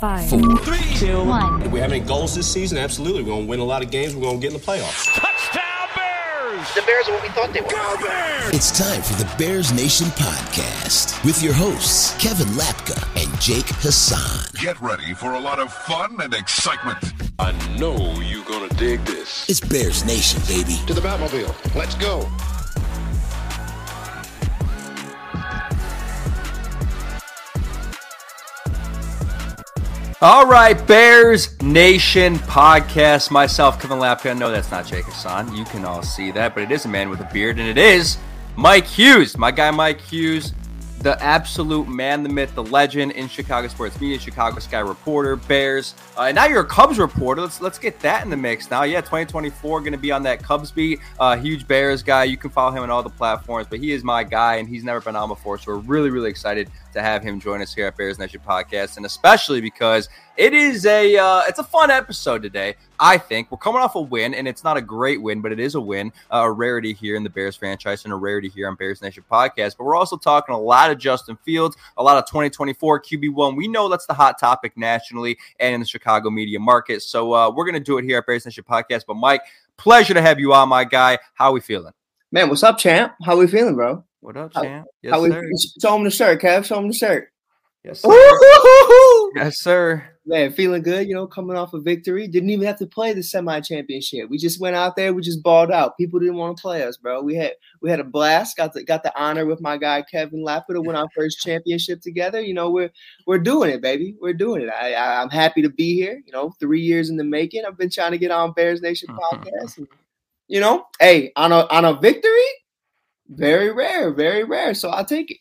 Five, Four, three, two, one. Do we have any goals this season? Absolutely. We're going to win a lot of games. We're going to get in the playoffs. Touchdown Bears! The Bears are what we thought they were. Go Bears! It's time for the Bears Nation podcast with your hosts, Kevin Lapka and Jake Hassan. Get ready for a lot of fun and excitement. I know you're going to dig this. It's Bears Nation, baby. To the Batmobile. Let's go. All right, Bears Nation podcast. Myself, Kevin Lapka. No, that's not Jake Hassan. You can all see that, but it is a man with a beard, and it is Mike Hughes. My guy, Mike Hughes, the absolute man, the myth, the legend in Chicago sports media, Chicago Sky reporter, Bears, uh, and now you're a Cubs reporter. Let's let's get that in the mix now. Yeah, 2024 going to be on that Cubs beat. Uh, huge Bears guy. You can follow him on all the platforms, but he is my guy, and he's never been on before. So we're really really excited to have him join us here at Bears Nation Podcast, and especially because it is a uh, it's a fun episode today. I think we're coming off a win, and it's not a great win, but it is a win, uh, a rarity here in the Bears franchise, and a rarity here on Bears Nation Podcast. But we're also talking a lot of Justin Fields, a lot of 2024 QB one. We know that's the hot topic nationally and in the Chicago media market. So uh, we're gonna do it here at Bears Nation Podcast. But Mike, pleasure to have you on, my guy. How are we feeling? Man, what's up, champ? How we feeling, bro? What up, How- champ? Yes, How we, sir. show him the shirt, Kev. Show him the shirt. Yes, sir. Yes, sir. Man, feeling good, you know, coming off a victory. Didn't even have to play the semi-championship. We just went out there, we just balled out. People didn't want to play us, bro. We had we had a blast. Got the got the honor with my guy Kevin Lapka to win our first championship together. You know, we're we're doing it, baby. We're doing it. I, I I'm happy to be here. You know, three years in the making. I've been trying to get on Bears Nation mm-hmm. podcast. And, you know, hey, on a on a victory, very rare, very rare. So I'll take it.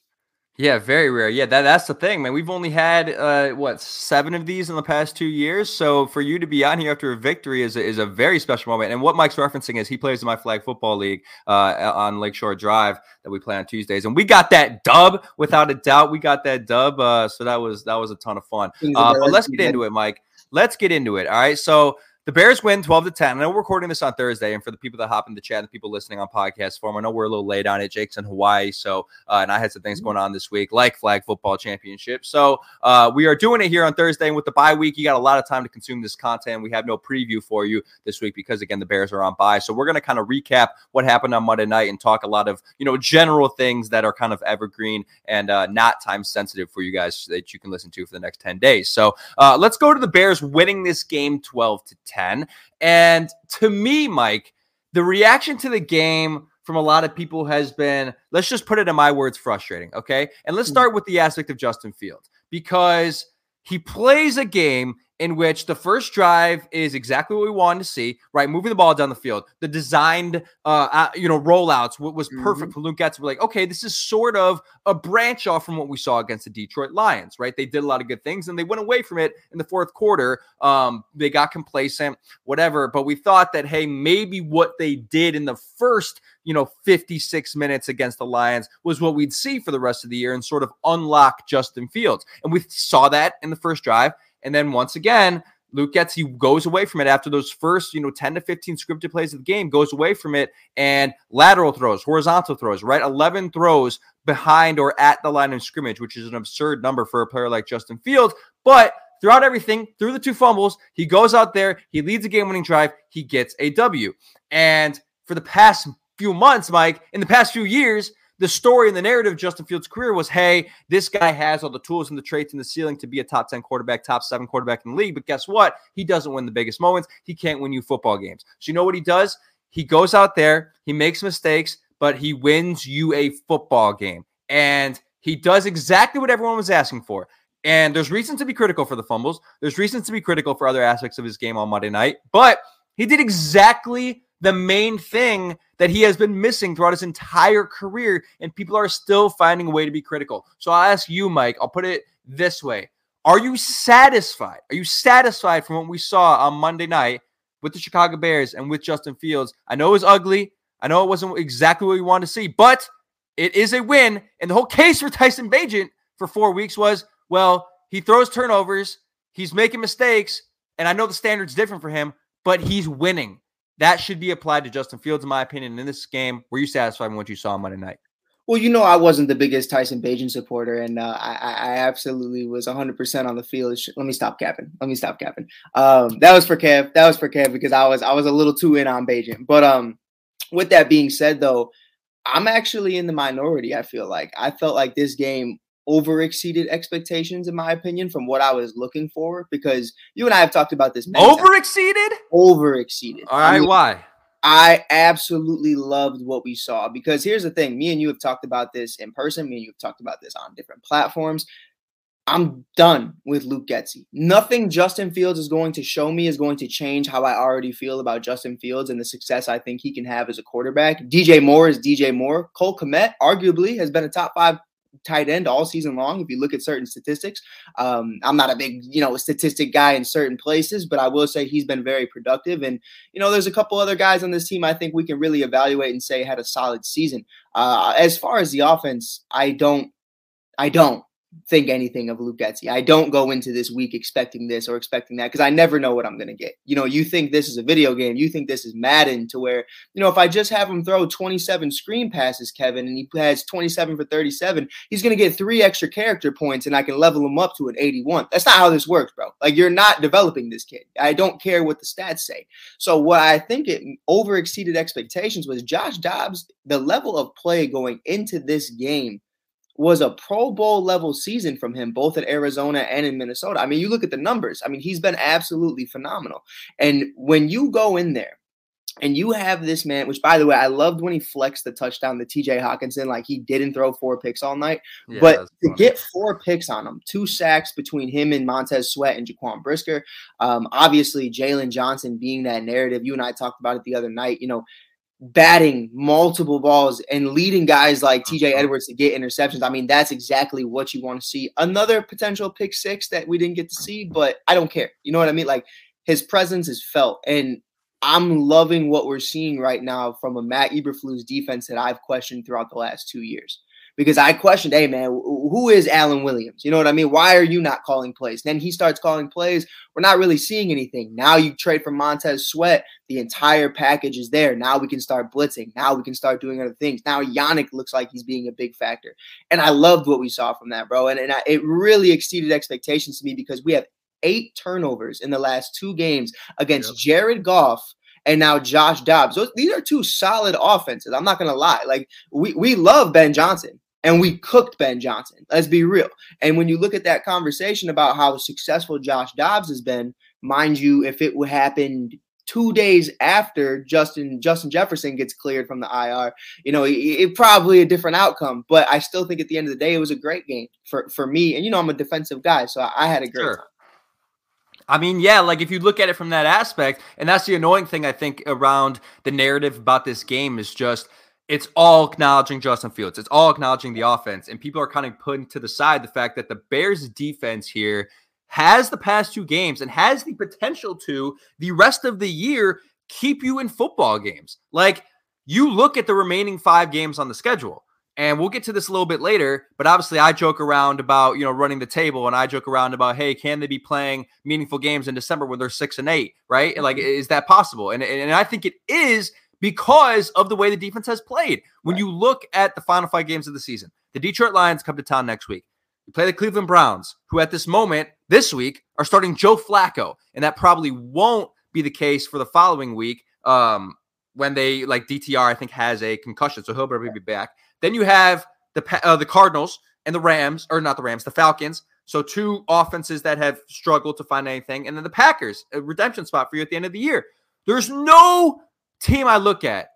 Yeah, very rare. Yeah, that, that's the thing, man. We've only had uh, what seven of these in the past two years. So for you to be on here after a victory is a, is a very special moment. And what Mike's referencing is he plays in my flag football league uh, on Lakeshore Drive that we play on Tuesdays, and we got that dub without a doubt. We got that dub. Uh, so that was that was a ton of fun. Uh, but let's get into it, Mike. Let's get into it. All right. So the Bears win 12 to 10. I know we're recording this on Thursday, and for the people that hop in the chat, the people listening on podcast form, I know we're a little late on it. Jake's in Hawaii, so uh, and I had some things going on this week, like flag football championship. So uh, we are doing it here on Thursday, and with the bye week, you got a lot of time to consume this content. We have no preview for you this week because again, the Bears are on bye. So we're going to kind of recap what happened on Monday night and talk a lot of you know general things that are kind of evergreen and uh, not time sensitive for you guys that you can listen to for the next 10 days. So uh, let's go to the Bears winning this game 12 to 10. And to me, Mike, the reaction to the game from a lot of people has been, let's just put it in my words, frustrating. Okay. And let's hmm. start with the aspect of Justin Fields because he plays a game in which the first drive is exactly what we wanted to see, right? Moving the ball down the field. The designed, uh, uh you know, rollouts was perfect for Luke Getsy. We're like, okay, this is sort of a branch off from what we saw against the Detroit Lions, right? They did a lot of good things and they went away from it in the fourth quarter. Um, they got complacent, whatever. But we thought that, hey, maybe what they did in the first, you know, 56 minutes against the Lions was what we'd see for the rest of the year and sort of unlock Justin Fields. And we saw that in the first drive. And then once again, Luke Getsy he goes away from it after those first, you know, 10 to 15 scripted plays of the game, goes away from it and lateral throws, horizontal throws, right? 11 throws behind or at the line of scrimmage, which is an absurd number for a player like Justin Fields. But throughout everything, through the two fumbles, he goes out there, he leads a game winning drive, he gets a W. And for the past few months, Mike, in the past few years, the story and the narrative of Justin Fields' career was, hey, this guy has all the tools and the traits and the ceiling to be a top 10 quarterback, top seven quarterback in the league. But guess what? He doesn't win the biggest moments. He can't win you football games. So you know what he does? He goes out there, he makes mistakes, but he wins you a football game. And he does exactly what everyone was asking for. And there's reason to be critical for the fumbles. There's reasons to be critical for other aspects of his game on Monday night. But he did exactly the main thing that he has been missing throughout his entire career, and people are still finding a way to be critical. So I'll ask you, Mike, I'll put it this way. Are you satisfied? Are you satisfied from what we saw on Monday night with the Chicago Bears and with Justin Fields? I know it was ugly. I know it wasn't exactly what we wanted to see, but it is a win. And the whole case for Tyson Bagent for four weeks was well, he throws turnovers, he's making mistakes, and I know the standard's different for him, but he's winning. That should be applied to Justin Fields, in my opinion. In this game, were you satisfied with what you saw on Monday night? Well, you know, I wasn't the biggest Tyson Bagent supporter, and uh, I, I, absolutely was 100% on the field. Let me stop capping. Let me stop capping. Um, that was for Kev. That was for Kev because I was I was a little too in on Bagent. But um, with that being said, though, I'm actually in the minority. I feel like I felt like this game over exceeded expectations, in my opinion, from what I was looking for. Because you and I have talked about this. Over exceeded? Over exceeded. All right, I mean, why? I absolutely loved what we saw because here's the thing me and you have talked about this in person, me and you have talked about this on different platforms. I'm done with Luke Getsy. Nothing Justin Fields is going to show me is going to change how I already feel about Justin Fields and the success I think he can have as a quarterback. DJ Moore is DJ Moore. Cole Kmet arguably has been a top five tight end all season long. If you look at certain statistics, um, I'm not a big you know statistic guy in certain places, but I will say he's been very productive. And you know, there's a couple other guys on this team I think we can really evaluate and say had a solid season. Uh, as far as the offense, I don't, I don't think anything of Luke Getsy. I don't go into this week expecting this or expecting that because I never know what I'm going to get. You know, you think this is a video game, you think this is Madden to where, you know, if I just have him throw 27 screen passes, Kevin, and he has 27 for 37, he's going to get three extra character points and I can level him up to an 81. That's not how this works, bro. Like, you're not developing this kid. I don't care what the stats say. So, what I think it over exceeded expectations was Josh Dobbs, the level of play going into this game was a Pro Bowl level season from him, both in Arizona and in Minnesota. I mean, you look at the numbers. I mean, he's been absolutely phenomenal. And when you go in there and you have this man, which by the way, I loved when he flexed the touchdown to TJ Hockenson, like he didn't throw four picks all night. Yeah, but to get four picks on him, two sacks between him and Montez Sweat and Jaquan Brisker. Um, obviously, Jaylon Johnson being that narrative. You and I talked about it the other night. You know, batting multiple balls and leading guys like TJ uh-huh. Edwards to get interceptions. I mean, that's exactly what you want to see. Another potential pick six that we didn't get to see, but I don't care. You know what I mean? Like his presence is felt. And I'm loving what we're seeing right now from a Matt Eberflus defense that I've questioned throughout the last two years because I questioned, hey man, who is Alan Williams? You know what I mean? Why are you not calling plays? Then he starts calling plays. We're not really seeing anything. Now you trade for Montez Sweat. The entire package is there. Now we can start blitzing. Now we can start doing other things. Now Yannick looks like he's being a big factor. And I loved what we saw from that, bro. And, and I, it really exceeded expectations to me because we have eight turnovers in the last two games against. Jared Goff and now Josh Dobbs. Those, these are two solid offenses. I'm not gonna lie. Like we we love Ben Johnson and we cooked Ben Johnson. Let's be real. And when you look at that conversation about how successful Josh Dobbs has been, mind you, if it would happen two days after Justin Justin Jefferson gets cleared from the IR, you know, it, it, probably a different outcome. But I still think at the end of the day, it was a great game for for me. And you know, I'm a defensive guy, so I, I had a great sure. time. I mean, yeah, like if you look at it from that aspect, and that's the annoying thing I think around the narrative about this game is just it's all acknowledging Justin Fields. It's all acknowledging the offense. And people are kind of putting to the side the fact that the Bears defense here has the past two games and has the potential to the rest of the year keep you in football games. Like you look at the remaining five games on the schedule. And we'll get to this a little bit later, but obviously I joke around about, you know, running the table and I joke around about, hey, can they be playing meaningful games in December when they're six and eight, right? Like, mm-hmm. is that possible? And, and I think it is because of the way the defense has played. When right. you look at the final five games of the season, the Detroit Lions come to town next week. You play the Cleveland Browns, who at this moment, this week, are starting Joe Flacco. And that probably won't be the case for the following week um, when they, like DTR, I think, has a concussion. So he'll probably be back. Then you have the uh, the Cardinals and the Rams, or not the Rams, the Falcons. So two offenses that have struggled to find anything, and then the Packers, a redemption spot for you at the end of the year. There's no team I look at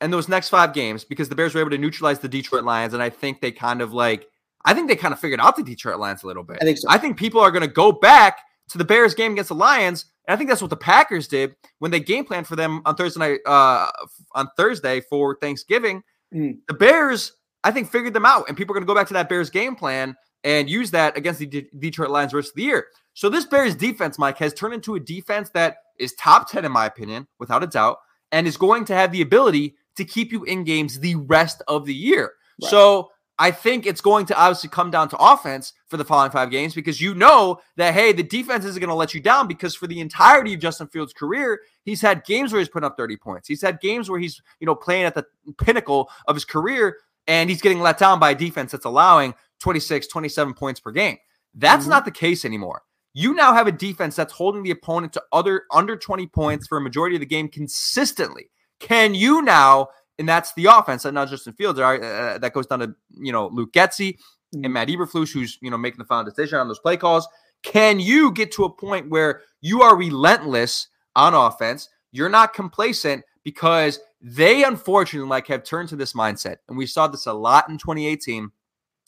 in those next five games because the Bears were able to neutralize the Detroit Lions, and I think they kind of like, I think they kind of figured out the Detroit Lions a little bit. I think so. I think people are going to go back to the Bears game against the Lions, and I think that's what the Packers did when they game planned for them on Thursday night, uh, on Thursday for Thanksgiving. Mm. The Bears, I think, figured them out, and people are going to go back to that Bears game plan and use that against the D- Detroit Lions rest of the year. So this Bears defense, Mike, has turned into a defense that is top 10 in my opinion, without a doubt, and is going to have the ability to keep you in games the rest of the year. Right. So I think it's going to obviously come down to offense for the following five games because you know that hey, the defense isn't going to let you down because for the entirety of Justin Fields' career, he's had games where he's putting up 30 points. He's had games where he's, you know, playing at the pinnacle of his career and he's getting let down by a defense that's allowing 26, 27 points per game. That's Mhm. not the case anymore. You now have a defense that's holding the opponent to other under 20 points for a majority of the game consistently. Can you now, and that's the offense, and not Justin Fields, right, uh, that goes down to, you know, Luke Getsy and Matt Eberflus, who's, you know, making the final decision on those play calls. Can you get to a point where you are relentless on offense? You're not complacent because they unfortunately like have turned to this mindset. And we saw this a lot in 2018.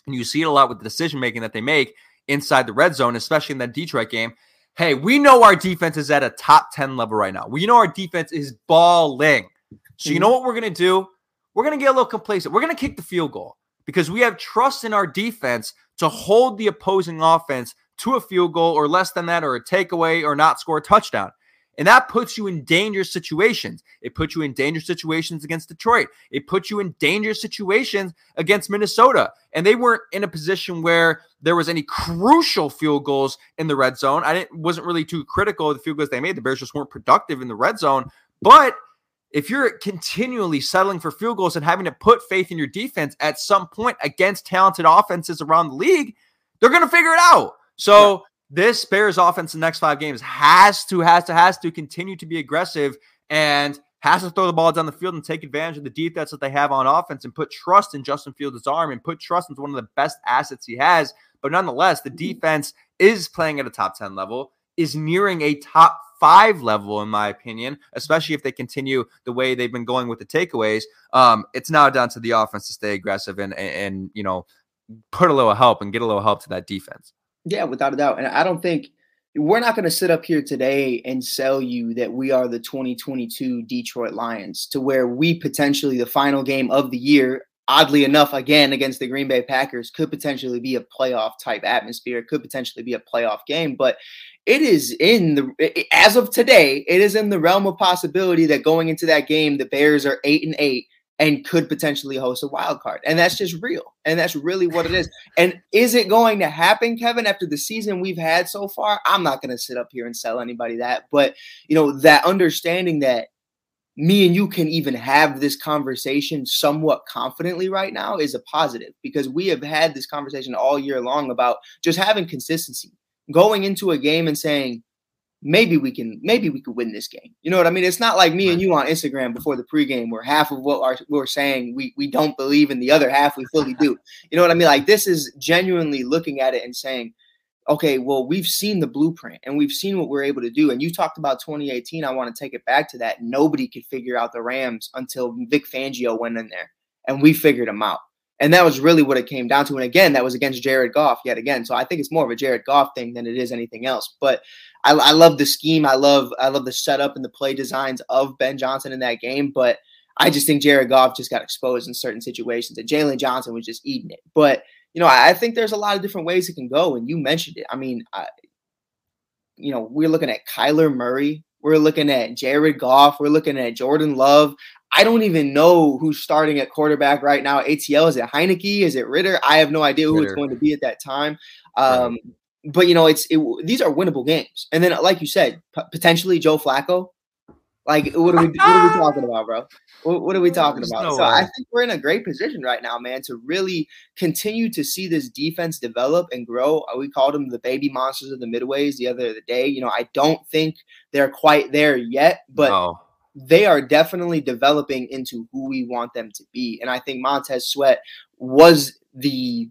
And you see it a lot with the decision making that they make inside the red zone, especially in that Detroit game. Hey, we know our defense is at a top 10 level right now. We know our defense is balling. So, you mhm. know what we're going to do? We're going to get a little complacent. We're going to kick the field goal because we have trust in our defense to hold the opposing offense to a field goal or less than that, or a takeaway, or not score a touchdown. And that puts you in dangerous situations. It puts you in dangerous situations against Detroit. It puts you in dangerous situations against Minnesota. And they weren't in a position where there was any crucial field goals in the red zone. I didn't wasn't really too critical of the field goals they made. The Bears just weren't productive in the red zone. But if you're continually settling for field goals and having to put faith in your defense at some point against talented offenses around the league, they're going to figure it out. So this Bears offense in the next five games has to, has to, has to continue to be aggressive and has to throw the ball down the field and take advantage of the defense that they have on offense and put trust in Justin Fields' arm and put trust into one of the best assets he has. But nonetheless, the defense is playing at a top 10 level, is nearing a top five level, in my opinion, especially if they continue the way they've been going with the takeaways. Um, it's now down to the offense to stay aggressive and, and, and you know, put a little help and get a little help to that defense. Yeah, without a doubt. And I don't think we're not going to sit up here today and sell you that we are the 2022 Detroit Lions to where we potentially the final game of the year, oddly enough, again against the Green Bay Packers, could potentially be a playoff type atmosphere, could potentially be a playoff game. But it is in the as of today, it is in the realm of possibility that going into that game, the Bears are eight and eight and could potentially host a wild card. And that's just real. And that's really what it is. And is it going to happen, Kevin, after the season we've had so far? I'm not going to sit up here and sell anybody that. But, you know, that understanding that me and you can even have this conversation somewhat confidently right now is a positive because we have had this conversation all year long about just having consistency, going into a game and saying, maybe we can maybe we could win this game. You know what I mean? It's not like me and you on Instagram before the pregame where half of what our, we're saying we we don't believe and the other half we fully do. You know what I mean? Like this is genuinely looking at it and saying, okay, well we've seen the blueprint and we've seen what we're able to do. And you talked about 2018. I want to take it back to that. Nobody could figure out the Rams until Vic Fangio went in there and we figured them out. And that was really what it came down to. And again, that was against Jared Goff yet again. So I think it's more of a Jared Goff thing than it is anything else. But I, I love the scheme. I love I love the setup and the play designs of Ben Johnson in that game. But I just think Jared Goff just got exposed in certain situations, and Jaylon Johnson was just eating it. But you know, I, I think there's a lot of different ways it can go, and you mentioned it. I mean, I, you know, we're looking at Kyler Murray. We're looking at Jared Goff. We're looking at Jordan Love. I don't even know who's starting at quarterback right now. ATL is it Heinicke? Is it Ridder? I have no idea who Ridder. it's going to be at that time. Um, but you know, it's it, these are winnable games. And then, like you said, p- potentially Joe Flacco. Like, what are we what are we talking about, bro? What, what are we talking about? no so I think we're in a great position right now, man, to really continue to see this defense develop and grow. Uh, We called them the baby monsters of the midways the other day. You know, I don't think they're quite there yet, but no. They are definitely developing into who we want them to be. And I think Montez Sweat was the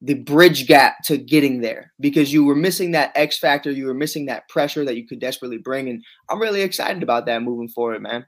the bridge gap to getting there because you were missing that X factor, you were missing that pressure that you could desperately bring. And I'm really excited about that moving forward, man.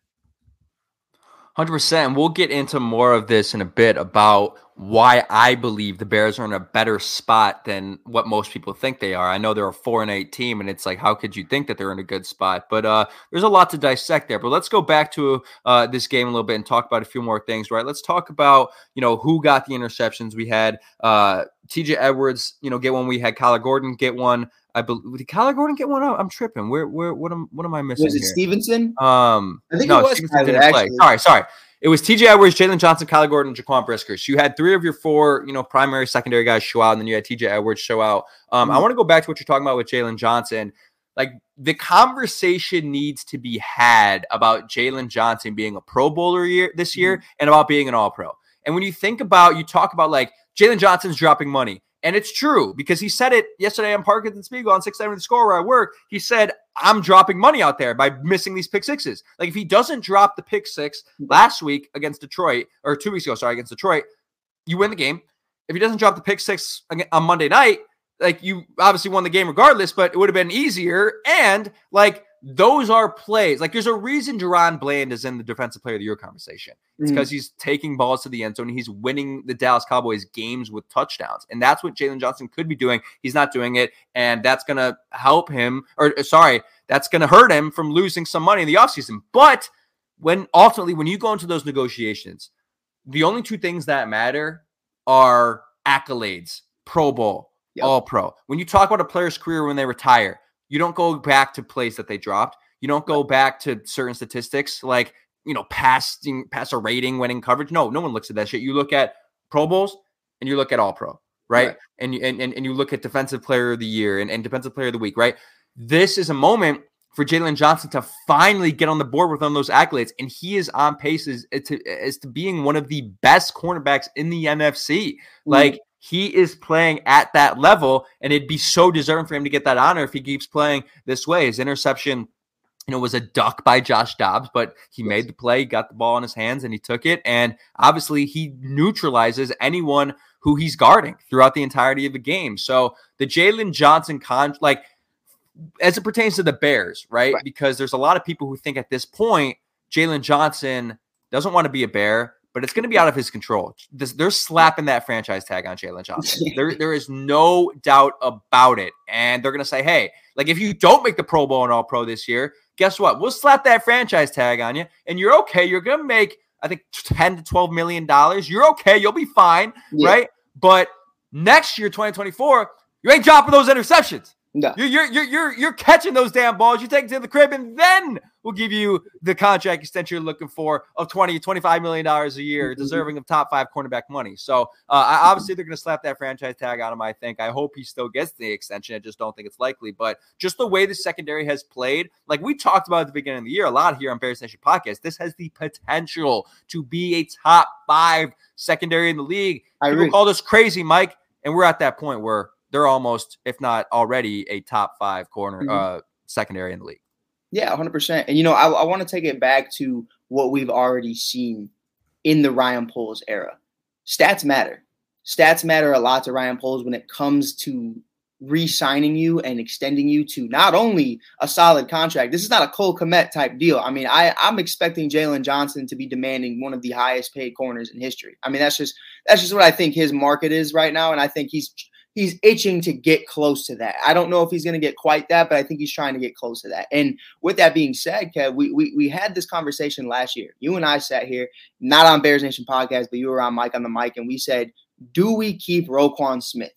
100%. We'll get into more of this in a bit about why I believe the Bears are in a better spot than what most people think they are. I know they're a 4 and 8 team and it's like how could you think that they're in a good spot? But uh there's a lot to dissect there. But let's go back to uh this game a little bit and talk about a few more things, right? Let's talk about, you know, who got the interceptions. We had uh TJ Edwards, you know, get one. We had Kyler Gordon get one. I believe did Kyler Gordon get one? I'm tripping. Where where what am what am I missing? Was it here? Stevenson? Um, I think no, it was Stevenson Kyler, didn't play. Sorry, sorry. It was TJ Edwards, Jaylon Johnson, Kyler Gordon, Jaquan Brisker. So You had three of your four, you know, primary, secondary guys show out, and then you had TJ Edwards show out. Um, I Mhm. want to go back to what you're talking about with Jaylon Johnson. Like the conversation needs to be had about Jaylon Johnson being a Pro Bowler year this year and about being an All Pro. And when you think about, you talk about like Jaylon Johnson's dropping money. And it's true because he said it yesterday on Parkins and Spiegel on 670 The Score where I work. He said, I'm dropping money out there by missing these pick sixes. Like if he doesn't drop the pick six last week against Detroit, or two weeks ago, sorry, against Detroit, you win the game. If he doesn't drop the pick six on Monday night, like you obviously won the game regardless, but it would have been easier. And like those are plays. Like there's a reason DaRon Bland is in the defensive player of the year conversation. It's because he's taking balls to the end zone. He's winning the Dallas Cowboys games with touchdowns. And that's what Jaylon Johnson could be doing. He's not doing it. And that's going to help him, or uh, sorry, that's going to hurt him from losing some money in the offseason. But when ultimately, when you go into those negotiations, the only two things that matter are accolades, Pro Bowl, Yep. All Pro. When you talk about a player's career when they retire, you don't go back to plays that they dropped. You don't go back to certain statistics like you know passing, passer rating, winning coverage. No, no one looks at that shit. You look at Pro Bowls and you look at All Pro, right? Right. And, you, and and and you look at Defensive Player of the Year and, and Defensive Player of the Week, right? This is a moment for Jaylon Johnson to finally get on the board with one of those accolades, and he is on pace as to as to being one of the best cornerbacks in the NFC. Like mm-hmm. He is playing at that level, and it'd be so deserving for him to get that honor if he keeps playing this way. His interception, you know, was a duck by Josh Dobbs, but he made the play, got the ball in his hands, and he took it. And obviously, he neutralizes anyone who he's guarding throughout the entirety of the game. So the Jaylon Johnson con like as it pertains to the Bears, right? Right. Because there's a lot of people who think at this point Jaylon Johnson doesn't want to be a Bear, but it's going to be out of his control. This, they're slapping that franchise tag on Jaylon Johnson. there, there is no doubt about it. And they're going to say, hey, like if you don't make the Pro Bowl and All Pro this year, guess what? We'll slap that franchise tag on you, and you're okay. You're going to make, I think, 10 to 12 million dollars. You're okay. You'll be fine, Yeah. right? But next year, 2024, you ain't dropping those interceptions. No. You're you're you're you're, you're catching those damn balls. You take it to the crib, and then we'll give you the contract extension you're looking for of 20, 25 million dollars a year, Mm-hmm. deserving of top five cornerback money. So uh, I, obviously they're going to slap that franchise tag on him. I think. I hope he still gets the extension. I just don't think it's likely. But just the way the secondary has played, like we talked about at the beginning of the year, a lot here on Bears Nation podcast, this has the potential to be a top five secondary in the league. I People agree. called us crazy, Mike, and we're at that point where they're almost, if not already, a top five corner Mhm. uh secondary in the league. Yeah, 100%. And, you know, I, I want to take it back to what we've already seen in the Ryan Poles era. Stats matter. Stats matter a lot to Ryan Poles when it comes to re signing you and extending you to not only a solid contract. This is not a Cole Kmet type deal. I mean, I, I'm expecting Jaylon Johnson to be demanding one of the highest paid corners in history. I mean, that's just that's just what I think his market is right now. And I think he's he's itching to get close to that. I don't know if he's going to get quite that, but I think he's trying to get close to that. And with that being said, Kev, we, we we had this conversation last year. You and I sat here, not on Bears Nation podcast, but you were on Mike on the mic, and we said, "Do we keep Roquan Smith?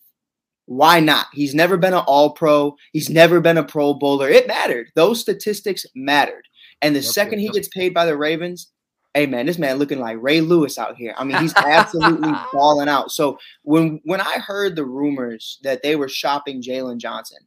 Why not? He's never been an All Pro. He's never been a Pro Bowler. It mattered. Those statistics mattered. And the Yep, second yep, he yep. gets paid by the Ravens, hey man, this man looking like Ray Lewis out here. I mean, he's absolutely balling out. So when when I heard the rumors that they were shopping Jaylon Johnson,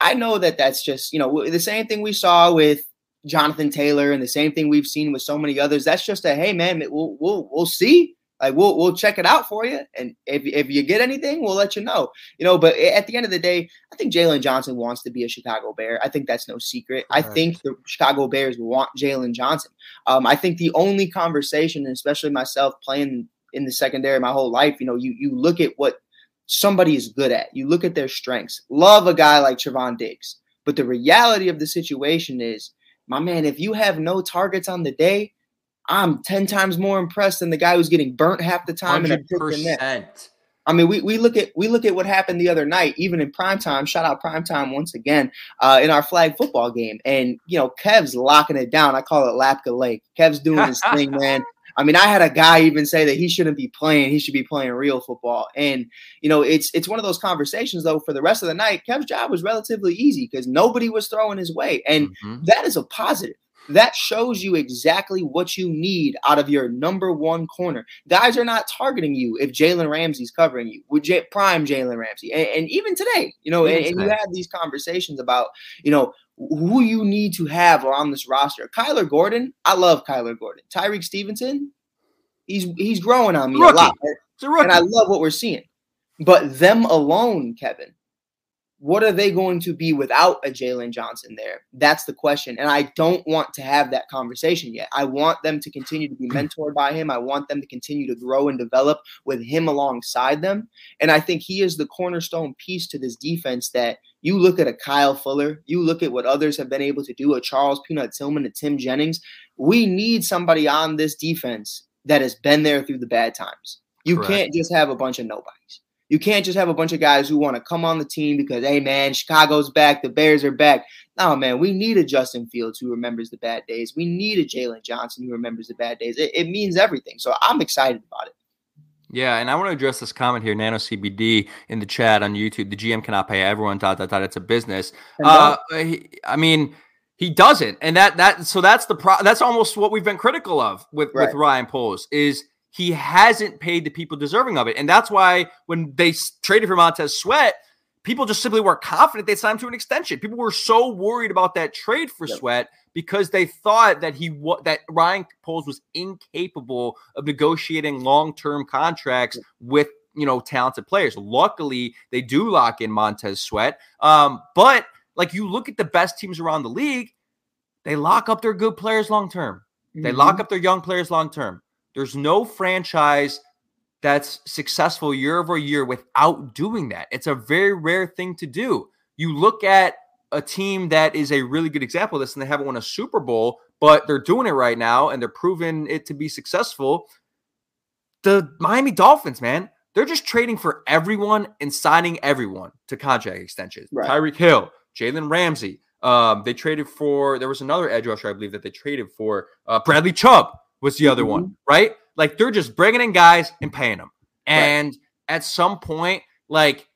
I know that that's just you know the same thing we saw with Jonathan Taylor and the same thing we've seen with so many others. That's just a hey man, we'll we'll we'll see. Like we'll we'll check it out for you, and if if you get anything, we'll let you know. You know, but at the end of the day, I think Jaylon Johnson wants to be a Chicago Bear. I think that's no secret. I think the Chicago Bears want Jaylon Johnson. Um, I think the only conversation, and especially myself playing in the secondary my whole life, you know, you you look at what somebody is good at. You look at their strengths. Love a guy like Trevon Diggs, but the reality of the situation is, my man, if you have no targets on the day I'm 10 times more impressed than the guy who's getting burnt half the time. 100%. I mean, we, we look at we look at what happened the other night, even in prime time. Shout out prime time once again uh, in our flag football game, and you know Kev's locking it down. I call it Lapka Lake. Kev's doing his thing, man. I mean, I had a guy even say that he shouldn't be playing; he should be playing real football. And you know, it's it's one of those conversations though. For the rest of the night, Kev's job was relatively easy because nobody was throwing his way, and mm-hmm. that is a positive that shows you exactly what you need out of your number one corner. Guys are not targeting you if Jalen Ramsey's covering you with J- prime Jalen Ramsey. And, and, even today, you know, and, and, you have these conversations about, you know, who you need to have on this roster. Kyler Gordon, I love Kyler Gordon. Tyrique Stevenson, he's he's growing on me a, a lot. And I love what we're seeing. But them alone, Kevin, what are they going to be without a Jaylon Johnson there? That's the question. And I don't want to have that conversation yet. I want them to continue to be mm. mentored by him. I want them to continue to grow and develop with him alongside them. And I think he is the cornerstone piece to this defense that you look at a Kyle Fuller, you look at what others have been able to do, a Charles Peanut Tillman, a Tim Jennings. We need somebody on this defense that has been there through the bad times. You Correct. can't just have a bunch of nobodies. You can't just have a bunch of guys who want to come on the team because, hey, man, Chicago's back, the Bears are back. No, man, we need a Justin Fields who remembers the bad days. We need a Jaylon Johnson who remembers the bad days. It, it means everything. So I'm excited about it. Yeah, and I want to address this comment here, Nano CBD in the chat on YouTube. The GM cannot pay everyone. Dot dot dot. It's a business. Uh, he, I mean, he doesn't, and that that so that's the pro. That's almost what we've been critical of with right. with Ryan Poles is he hasn't paid the people deserving of it. And that's why when they traded for Montez Sweat, people just simply weren't confident they signed him to an extension. People were so worried about that trade for yep. Sweat because they thought that he that Ryan Poles was incapable of negotiating long-term contracts with you know talented players. Luckily, they do lock in Montez Sweat. Um, but like you look at the best teams around the league, they lock up their good players long term. They mm-hmm. lock up their young players long term. There's no franchise that's successful year over year without doing that. It's a very rare thing to do. You look at a team that is a really good example of this, and they haven't won a Super Bowl, but they're doing it right now and they're proving it to be successful. The Miami Dolphins, man, they're just trading for everyone and signing everyone to contract extensions. Right. Tyreek Hill, Jalen Ramsey. Um, they traded for, there was another edge rusher, I believe, that they traded for uh, Bradley Chubb was the other mm-hmm. one, right? Like they're just bringing in guys and paying them. And right. at some point, like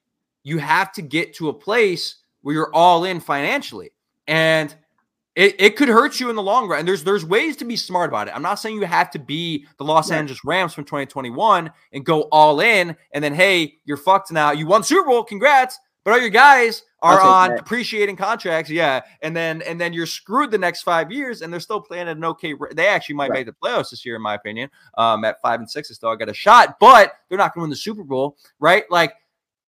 you have to get to a place where you're all in financially. And it, it could hurt you in the long run. And there's there's ways to be smart about it. I'm not saying you have to be the Los right. Angeles Rams from 2021 and go all in and then hey, you're fucked now. You won Super Bowl, congrats. But all your guys are on depreciating contracts, yeah, and then and then you're screwed the next five years, and they're still playing at an okay. They actually might right. make the playoffs this year, in my opinion. Um, at five and six, they still got a shot, but they're not going to win the Super Bowl, right? Like,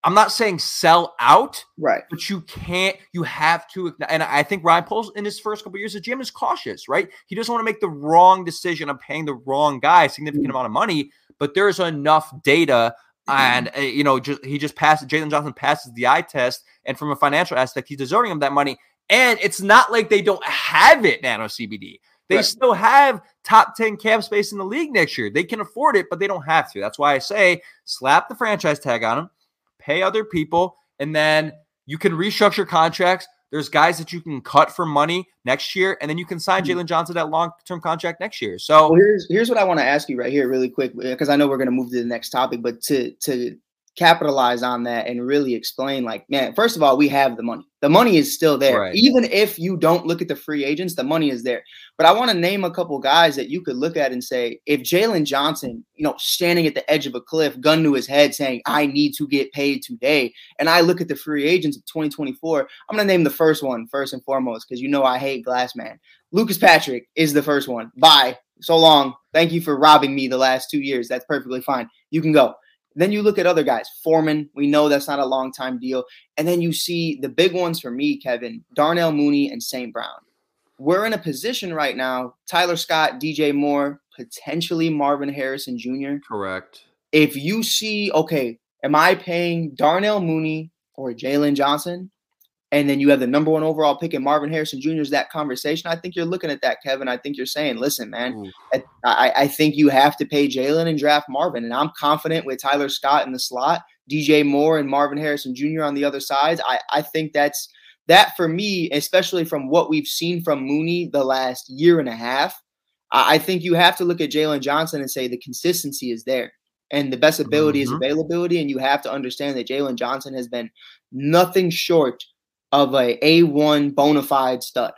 I'm not saying sell out, right? But you can't. You have to. And I think Ryan Poles in his first couple years, the GM is cautious, right? He doesn't want to make the wrong decision of paying the wrong guy a significant mm-hmm. amount of money. But there's enough data and uh, you know, just he just passed. Jaylon Johnson passes the eye test, and from a financial aspect, he's deserving of that money. And it's not like they don't have it, Nano CBD. They right. still have top 10 cap space in the league next year. They can afford it, but they don't have to. That's why I say slap the franchise tag on them, pay other people, and then you can restructure contracts. There's guys that you can cut for money next year, and then you can sign mm-hmm. Jaylon Johnson that long term contract next year. So well, here's here's what I want to ask you right here, really quick, because I know we're going to move to the next topic, but to to capitalize on that and really explain like man first of all we have the money the money is still there right. even if you don't look at the free agents the money is there but i want to name a couple guys that you could look at and say if jaylon johnson you know standing at the edge of a cliff gun to his head saying i need to get paid today and i look at the free agents of 2024 i'm going to name the first one first and foremost because you know i hate glass man lucas patrick is the first one bye So long. Thank you for robbing me the last two years. That's perfectly fine. You can go. Then you look at other guys. Foreman, we know that's not a long time deal. And then you see the big ones for me, Kevin, Darnell Mooney and St. Brown. We're in a position right now, Tyler Scott, DJ Moore, potentially Marvin Harrison Jr. Correct. If you see, okay, am I paying Darnell Mooney or Jaylon Johnson? And then you have the number one overall pick in Marvin Harrison Jr. Is that conversation? I think you're looking at that, Kevin. I think you're saying, listen, man, I, I think you have to pay Jaylon and draft Marvin. And I'm confident with Tyler Scott in the slot, DJ Moore and Marvin Harrison Jr. on the other sides. I, I think that's that for me, especially from what we've seen from Mooney the last year and a half. I, I think you have to look at Jaylon Johnson and say the consistency is there and the best ability Mhm. is availability. And you have to understand that Jaylon Johnson has been nothing short of a A1 bona fide stud.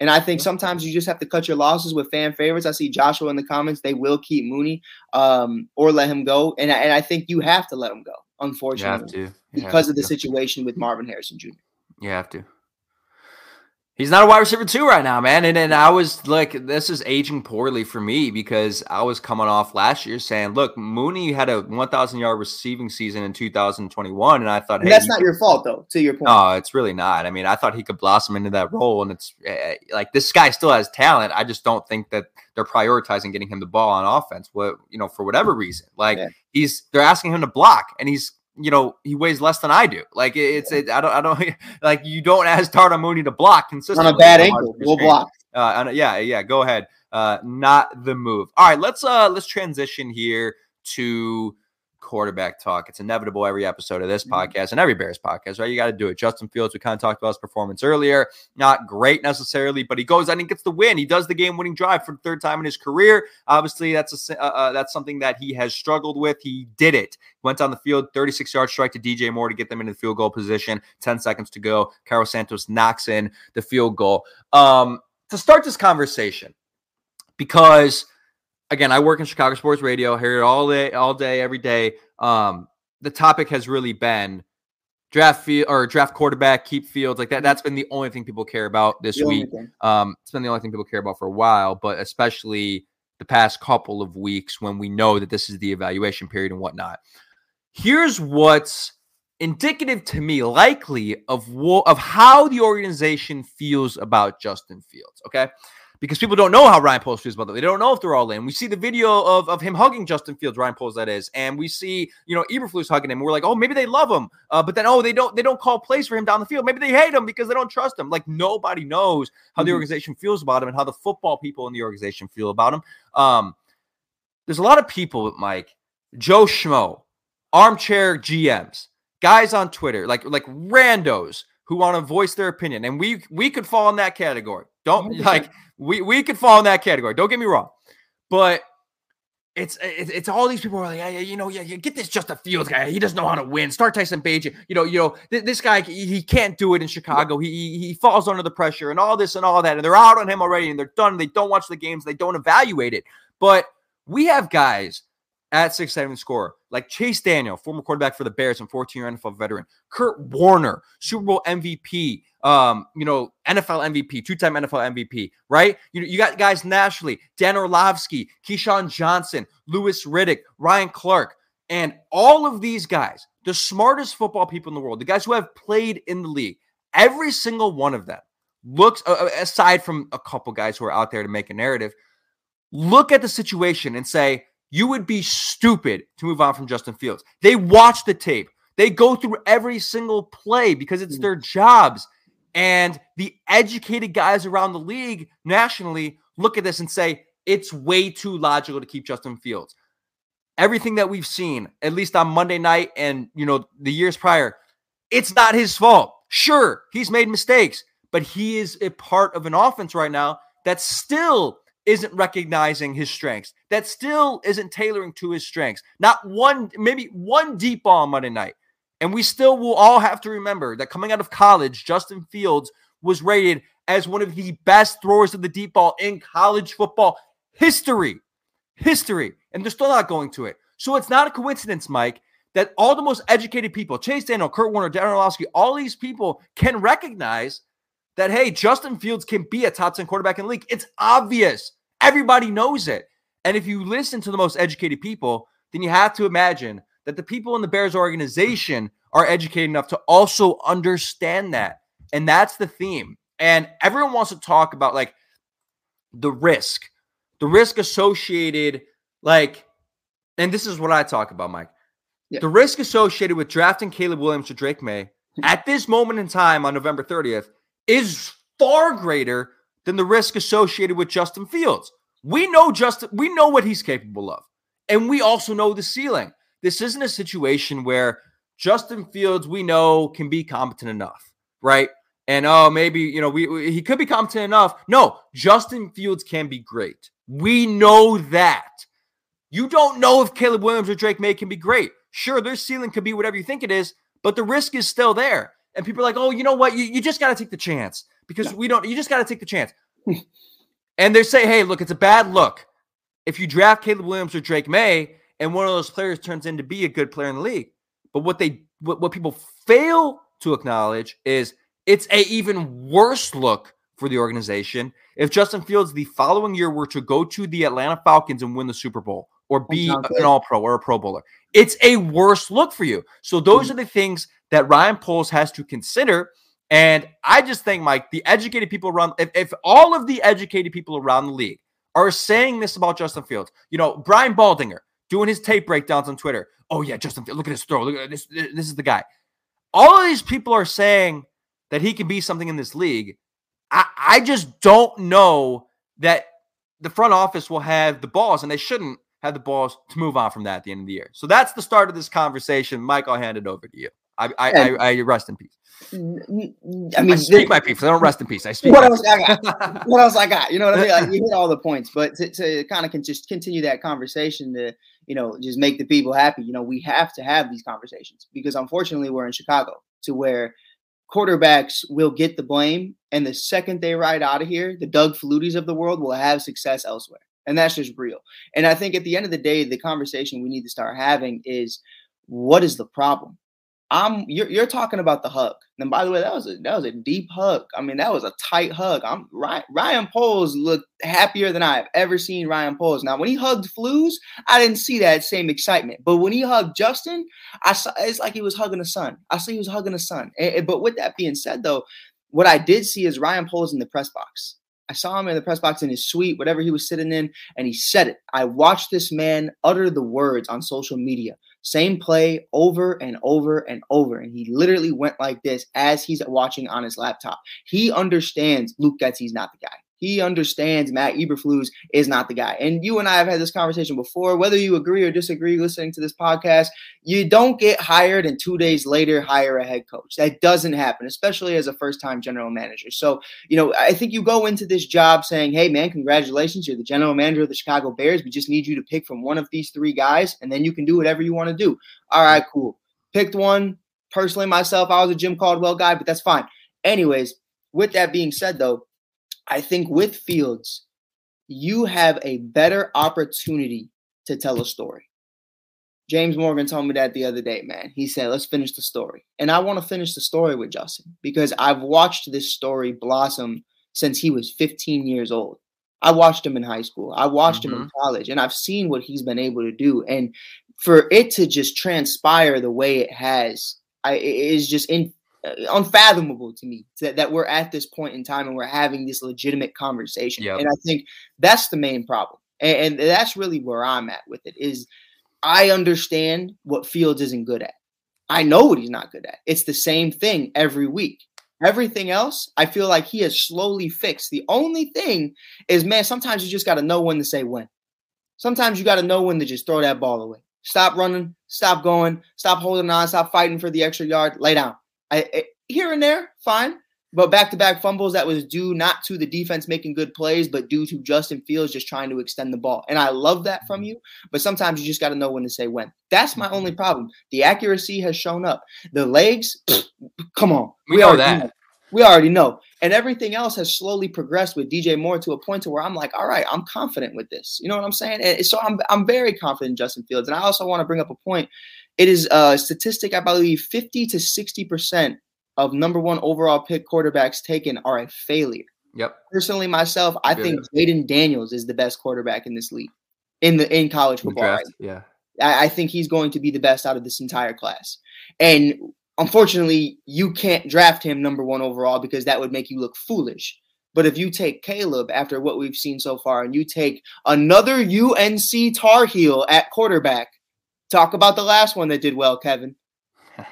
And I think sometimes you just have to cut your losses with fan favorites. I see Joshua in the comments; they will keep Mooney um, or let him go, and I, and I think you have to let him go. You have Unfortunately, to. You have because of the to. situation with Marvin Harrison Jr. You have to. He's not a wide receiver two right now, man. And and I was like, this is aging poorly for me because I was coming off last year saying, look, Mooney had a 1,000 yard receiving season in 2021, and I thought, And hey, that's not your fault, though. To your point, No, it's really not. I mean, I thought he could blossom into that role, and it's uh, like this guy still has talent. I just don't think that they're prioritizing getting him the ball on offense. What you know, for whatever reason, like Yeah. he's they're asking him to block, and he's you know he weighs less than I do. Like it's it, I don't I don't like you don't ask Darnell Mooney to block consistently on a bad ankle, we'll block. Uh, yeah, yeah. Go ahead. Uh, not the move. All right, let's uh let's transition here to quarterback talk. It's inevitable every episode of this podcast and every Bears podcast, right? You got to do it. Justin Fields, we kind of talked about his performance earlier. Not great necessarily, but he goes out and gets the win. He does the game-winning drive for the third time in his career. Obviously, that's a uh, uh, that's something that he has struggled with. He did it. Went on the field, 36 yard strike to DJ Moore to get them into the field goal position. 10 seconds to go. Cairo Santos knocks in the field goal. Um, to start this conversation, because again, I work in Chicago sports radio, I hear it all day, all day, every day. Um, the topic has really been draft field or draft quarterback, keep fields like that. That's been the only thing people care about this The week. Um, it's been the only thing people care about for a while, but especially the past couple of weeks when we know that this is the evaluation period and whatnot. Here's what's indicative to me, likely of what of how the organization feels about Justin Fields. Okay. Because people don't know how Ryan Poles feels about it. They don't know if they're all in. We see the video of, of him hugging Justin Fields, Ryan Poles, that is, and we see you know Eberflus hugging him. We're like, oh, maybe they love him, uh, but then oh, they don't. They don't call plays for him down the field. Maybe they hate him because they don't trust him. Like nobody knows how the Mhm. organization feels about him and how the football people in the organization feel about him. Um, there's a lot of people, Mike, Joe Schmo, armchair GMs, guys on Twitter, like like randos who want to voice their opinion, and we we could fall in that category. Don't 100%. like we we could fall in that category. Don't get me wrong, but it's it's, it's all these people are like, yeah, yeah, you know, yeah, yeah, get this Justin Fields guy. He doesn't know how to win. Start Tyson Bagent. You know, you know, th- this guy he, he can't do it in Chicago. He, he he falls under the pressure and all this and all that, and they're out on him already, and they're done. They don't watch the games. They don't evaluate it. But we have guys at six seven score like Chase Daniel, former quarterback for the Bears and 14 year NFL veteran, Kurt Warner, Super Bowl MVP, um, you know, NFL MVP, two time NFL MVP, right? You, you got guys nationally, Dan Orlovsky, Keyshawn Johnson, Louis Riddick, Ryan Clark, and all of these guys, the smartest football people in the world, the guys who have played in the league, every single one of them looks, uh, aside from a couple guys who are out there to make a narrative, look at the situation and say, you would be stupid to move on from Justin Fields. They watch the tape. They go through every single play because it's their jobs. And the educated guys around the league nationally look at this and say, it's way too logical to keep Justin Fields. Everything that we've seen, at least on Monday night and you know the years prior, it's not his fault. Sure, he's made mistakes, but he is a part of an offense right now that still isn't recognizing his strengths, that still isn't tailoring to his strengths. Not one, maybe one deep ball on Monday night. And we still will all have to remember that coming out of college, Justin Fields was rated as one of the best throwers of the deep ball in college football history. History. And they're still not going to it. So it's not a coincidence, Mike, that all the most educated people, Chase Daniel, Kurt Warner, Darren Orlovsky, all these people can recognize that, hey, Justin Fields can be a top 10 quarterback in the league. It's obvious. Everybody knows it. And if you listen to the most educated people, then you have to imagine that the people in the Bears organization are educated enough to also understand that. And that's the theme. And everyone wants to talk about like the risk, the risk associated, like, and this is what I talk about, Mike. Yeah. The risk associated with drafting Caleb Williams to Drake Maye hmm. at this moment in time on November 30th is far greater than the risk associated with Justin Fields. We know Justin, we know what he's capable of. And we also know the ceiling. This isn't a situation where Justin Fields, we know, can be competent enough, right? And oh, maybe you know, we, we he could be competent enough. No, Justin Fields can be great. We know that. You don't know if Caleb Williams or Drake Maye can be great. Sure, their ceiling could be whatever you think it is, but the risk is still there. And people are like, oh, you know what? You, you just got to take the chance because we don't, you just got to take the chance. and they say, hey, look, it's a bad look. If you draft Caleb Williams or Drake Maye and one of those players turns in to be a good player in the league. But what they, what, what people fail to acknowledge is it's a even worse look for the organization if Justin Fields the following year were to go to the Atlanta Falcons and win the Super Bowl or be an all pro or a pro bowler. It's a worse look for you. So those are the things that Ryan Poles has to consider. And I just think, Mike, the educated people around, if, if all of the educated people around the league are saying this about Justin Fields, you know, Brian Baldinger doing his tape breakdowns on Twitter. Oh, yeah, Justin look at his throw. Look at this. This is the guy. All of these people are saying that he can be something in this league. I, I just don't know that the front office will have the balls, and they shouldn't have the balls to move on from that at the end of the year. So that's the start of this conversation. Mike, I'll hand it over to you. I I, I, I rest in peace. I mean, I speak my peace. I don't rest in peace. I speak. What else I got? what else I got? You know what I mean? Like you hit all the points, but to, to kind of can just continue that conversation to you know just make the people happy. You know, we have to have these conversations because unfortunately we're in Chicago to where quarterbacks will get the blame, and the second they ride out of here, the Doug Fluties of the world will have success elsewhere, and that's just real. And I think at the end of the day, the conversation we need to start having is what is the problem? I'm you're, you're talking about the hug. And by the way, that was a that was a deep hug. I mean, that was a tight hug. I'm Ryan, Ryan Poles looked happier than I have ever seen Ryan Poles. Now, when he hugged Flus, I didn't see that same excitement. But when he hugged Justin, I saw it's like he was hugging a son. I see he was hugging a son. And, and, but with that being said, though, what I did see is Ryan Poles in the press box. I saw him in the press box in his suite, whatever he was sitting in, and he said it. I watched this man utter the words on social media. Same play over and over and over. And he literally went like this as he's watching on his laptop. He understands Luke Getsy's not the guy. He understands Matt Eberflus is not the guy. And you and I have had this conversation before. Whether you agree or disagree listening to this podcast, you don't get hired and two days later hire a head coach. That doesn't happen, especially as a first time general manager. So, you know, I think you go into this job saying, hey, man, congratulations. You're the general manager of the Chicago Bears. We just need you to pick from one of these three guys, and then you can do whatever you want to do. All right, cool. Picked one. Personally, myself, I was a Jim Caldwell guy, but that's fine. Anyways, with that being said, though, I think with Fields, you have a better opportunity to tell a story. James Morgan told me that the other day, man. He said, let's finish the story. And I want to finish the story with Justin because I've watched this story blossom since he was 15 years old. I watched him in high school, I watched mm-hmm. him in college, and I've seen what he's been able to do. And for it to just transpire the way it has, I, it is just in, Uh, unfathomable to me that, that we're at this point in time and we're having this legitimate conversation. Yep. And I think that's the main problem. And, and that's really where I'm at with it is I understand what Fields isn't good at. I know what he's not good at. It's the same thing every week. Everything else, I feel like he has slowly fixed. The only thing is, man, sometimes you just got to know when to say when. Sometimes you got to know when to just throw that ball away. Stop running, stop going, stop holding on, stop fighting for the extra yard, lay down. I, I, here and there, fine. But back to back fumbles that was due not to the defense making good plays, but due to Justin Fields just trying to extend the ball. And I love that from mm-hmm. you, but sometimes you just got to know when to say when. That's my only mm-hmm. problem. The accuracy has shown up. The legs, pfft, come on. We, we know that. Know. We already know. And everything else has slowly progressed with DJ Moore to a point to where I'm like, all right, I'm confident with this. You know what I'm saying? And so I'm I'm very confident in Justin Fields. And I also want to bring up a point. It is a statistic, I believe, 50 to 60 percent of number one overall pick quarterbacks taken are a failure. Yep. Personally, myself, I think Jayden Daniels is the best quarterback in this league, in the in college football. draft, right Yeah. I, I think he's going to be the best out of this entire class. And unfortunately, you can't draft him number one overall because that would make you look foolish. But if you take Caleb after what we've seen so far, and you take another UNC Tar Heel at quarterback, talk about the last one that did well, Kevin.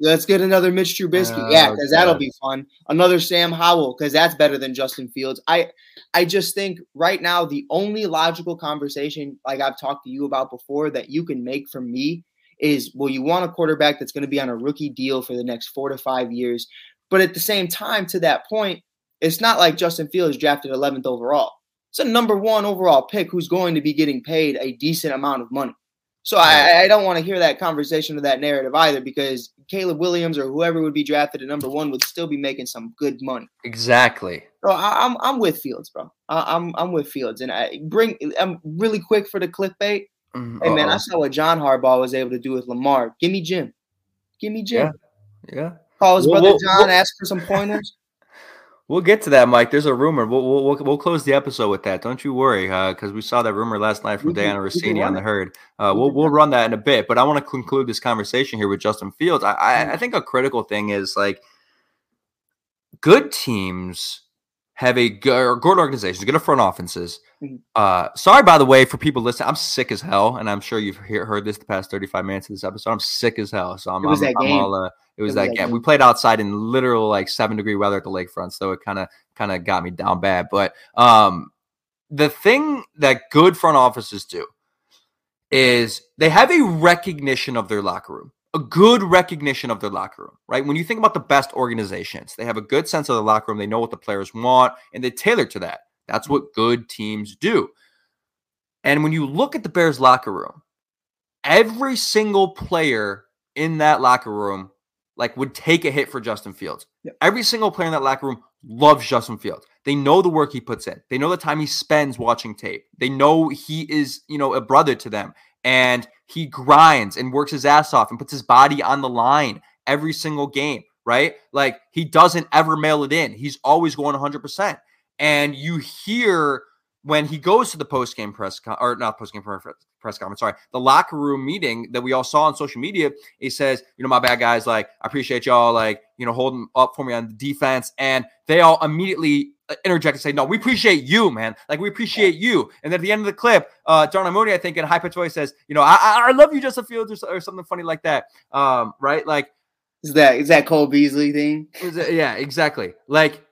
Let's get another Mitch Trubisky. yeah, Oh, because that'll be fun. Another Sam Howell, because that's better than Justin Fields. I I just think right now the only logical conversation, like I've talked to you about before, that you can make for me is well, you want a quarterback that's going to be on a rookie deal for the next four to five years. But at the same time, to that point, it's not like Justin Fields drafted 11th overall. It's a number one overall pick who's going to be getting paid a decent amount of money. So I, I don't want to hear that conversation or that narrative either because Caleb Williams or whoever would be drafted at number one would still be making some good money. Exactly. So I, I'm I'm with Fields, bro. I, I'm I'm with Fields, and I bring. I'm really quick for the clickbait. Mhm. Hey man, I saw what John Harbaugh was able to do with Lamar. Give me Jim. Give me Jim. yeah. Call his Well, brother well, John, well- ask for some pointers. We'll get to that, Mike. There's a rumor. We'll we'll, we'll, close the episode with that. Don't you worry, because we saw that rumor last night from Dianna Russini on the herd. Uh, We we'll we'll run that in a bit, but I want to conclude this conversation here with Justin Fields. I. I I think a critical thing is like good teams have a good, or good organizations, good front offices. Mhm. Uh, sorry, by the way, for people listening, I'm sick as hell, and I'm sure you've hear, heard this the past 35 minutes of this episode. I'm sick as hell, so I'm, It was I'm, that game. all. Uh, it was was that that game. game. We played outside in literal like seven degree weather at the lakefront, so it kind of kind of got me down bad. But um, the thing that good front offices do is they have a recognition of their locker room, a good recognition of their locker room, right? When you think about the best organizations, they have a good sense of the locker room. They know what the players want and they tailor to that. That's mm-hmm. what good teams do. And when you look at the Bears locker room, every single player in that locker room like would take a hit for Justin Fields. Yep. Every single player in that locker room loves Justin Fields. They know the work he puts in. They know the time he spends watching tape. They know he is, you know, a brother to them and he grinds and works his ass off and puts his body on the line every single game, right? Like he doesn't ever mail it in. He's always going 100%. And you hear when he goes to the post game press con- or not post game press conference, sorry, the locker room meeting that we all saw on social media, he says, you know, my bad guys, like I appreciate y'all, like you know, holding up for me on the defense, and they all immediately interject and say, no, we appreciate you, man, like we appreciate you. And then at the end of the clip, uh, Darnell Mooney, I think, in high pitched voice says, you know, I, I, I love you, Justin Fields, or, or something funny like that, um, right? Like Is that is that Cole Beasley thing? yeah, exactly. Like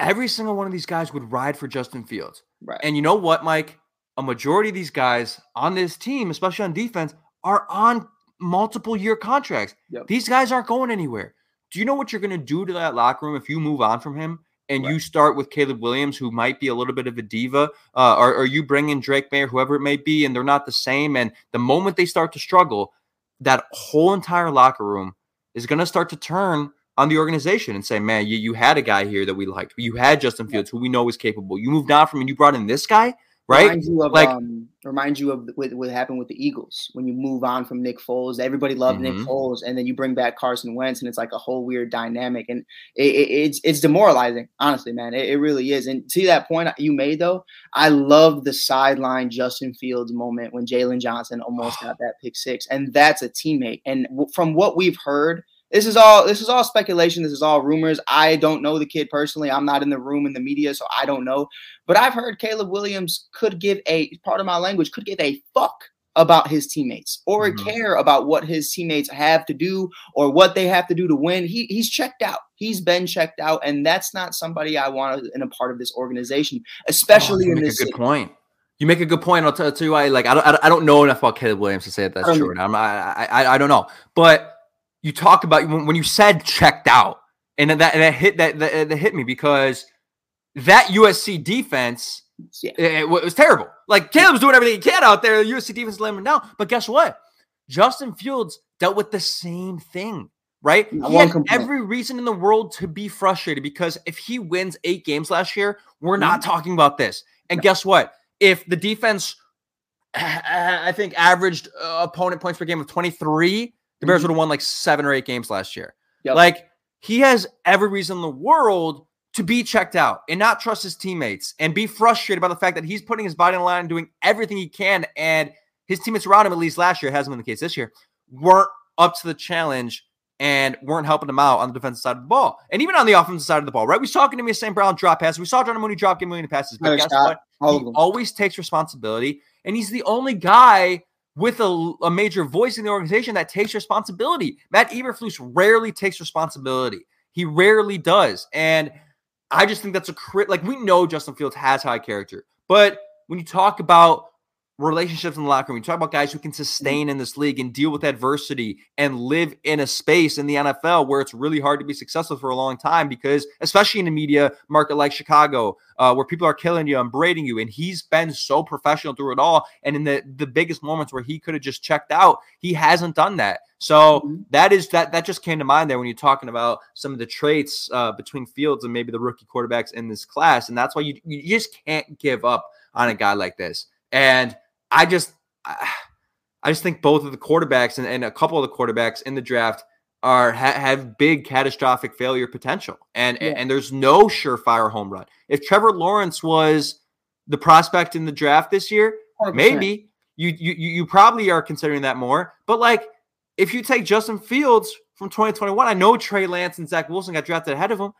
every single one of these guys would ride for Justin Fields. Right. And you know what, Mike? A majority of these guys on this team, especially on defense, are on multiple year contracts. Yep. These guys aren't going anywhere. Do you know what you're going to do to that locker room if you move on from him and you start with Caleb Williams, who might be a little bit of a diva, uh, or, or you bring in Drake Maye or whoever it may be, and they're not the same? And the moment they start to struggle, that whole entire locker room is going to start to turn on the organization and say, man, you, you had a guy here that we liked. You had Justin Fields, who we know is capable. You moved on from him and you brought in this guy, right? Reminds you of Like- um, reminds you of what, what happened with the Eagles when you move on from Nick Foles. Everybody loved Nick Mhm. Foles, and then you bring back Carson Wentz, and it's like a whole weird dynamic, and it, it, it's it's demoralizing, honestly, man. It, it really is. And to that point you made though, I love the sideline Justin Fields moment when Jaylon Johnson almost got that pick six, and that's a teammate. And w- from what we've heard. This is all this is all speculation. This is all rumors. I don't know the kid personally. I'm not in the room in the media, so I don't know. But I've heard Caleb Williams could give a part of my language could give a fuck about his teammates or Mhm. care about what his teammates have to do or what they have to do to win. He he's checked out. He's been checked out, and that's not somebody I want in a part of this organization, especially Oh, you in make this. a good city. point. You make a good point. I'll, t- I'll tell you why. Like I don't, I don't- know enough about Caleb Williams to say that that's Um, true. I'm, I, I, I don't know. But you talk about when, you said checked out, and that, that hit that, that that hit me because that USC defense Yeah. it, was terrible. Like Caleb's doing everything he can out there. The USC defense him down. But guess what? Justin Fields dealt with the same thing, right? He had complaint. every reason in the world to be frustrated because if he wins eight games last year, we're not talking about this. And guess what? If the defense, I think, averaged uh, opponent points per game of 23, the Bears Mhm. would have won like seven or eight games last year. Yep. Like he has every reason in the world to be checked out and not trust his teammates and be frustrated by the fact that he's putting his body in the line and doing everything he can. And his teammates around him, at least last year, hasn't been the case this year, weren't up to the challenge and weren't helping him out on the defensive side of the ball. And even on the offensive side of the ball, right? We saw Equanimeous St. Brown drop passes. We saw John Mooney drop Game Mooney passes. But guess what? He always takes responsibility. And he's the only guy with a, a major voice in the organization that takes responsibility. Matt Eberflus rarely takes responsibility. He rarely does. And I just think that's a crit. Like we know Justin Fields has high character, but when you talk about relationships in the locker room. You talk about guys who can sustain in this league and deal with adversity and live in a space in the NFL where it's really hard to be successful for a long time because, especially in a media market like Chicago, uh, where people are killing you and braiding you, and he's been so professional through it all. And in the the biggest moments where he could have just checked out, he hasn't done that. So mm-hmm. that is that that just came to mind there when you're talking about some of the traits uh, between Fields and maybe the rookie quarterbacks in this class, and that's why you you just can't give up on a guy like this. And I just, I just think both of the quarterbacks and, and a couple of the quarterbacks in the draft are ha- have big catastrophic failure potential, and, yeah. and there's no surefire home run. If Trevor Lawrence was the prospect in the draft this year, 100%. maybe you, you you probably are considering that more. But like, if you take Justin Fields from 2021, I know Trey Lance and Zach Wilson got drafted ahead of him.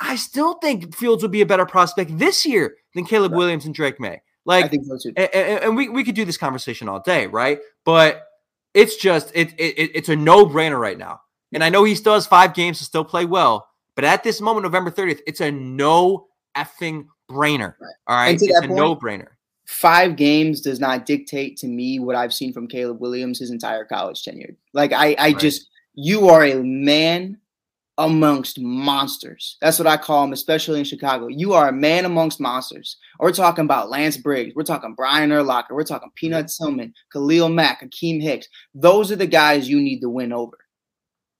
I still think Fields would be a better prospect this year than Caleb right. Williams and Drake Maye. Like, I think so too. And, and, we, we could do this conversation all day, right? But it's just it, it it's a no brainer right now. And I know he still has five games to still play well, but at this moment, November 30th, it's a no effing brainer. Right. All right, it's a no brainer. Five games does not dictate to me what I've seen from Caleb Williams his entire college tenure. Like I, I right. just you are a man amongst monsters. That's what I call them, especially in Chicago. You are a man amongst monsters. We're talking about Lance Briggs. We're talking Brian Urlacher. We're talking Peanut Tillman, Khalil Mack, Akiem Hicks. Those are the guys you need to win over.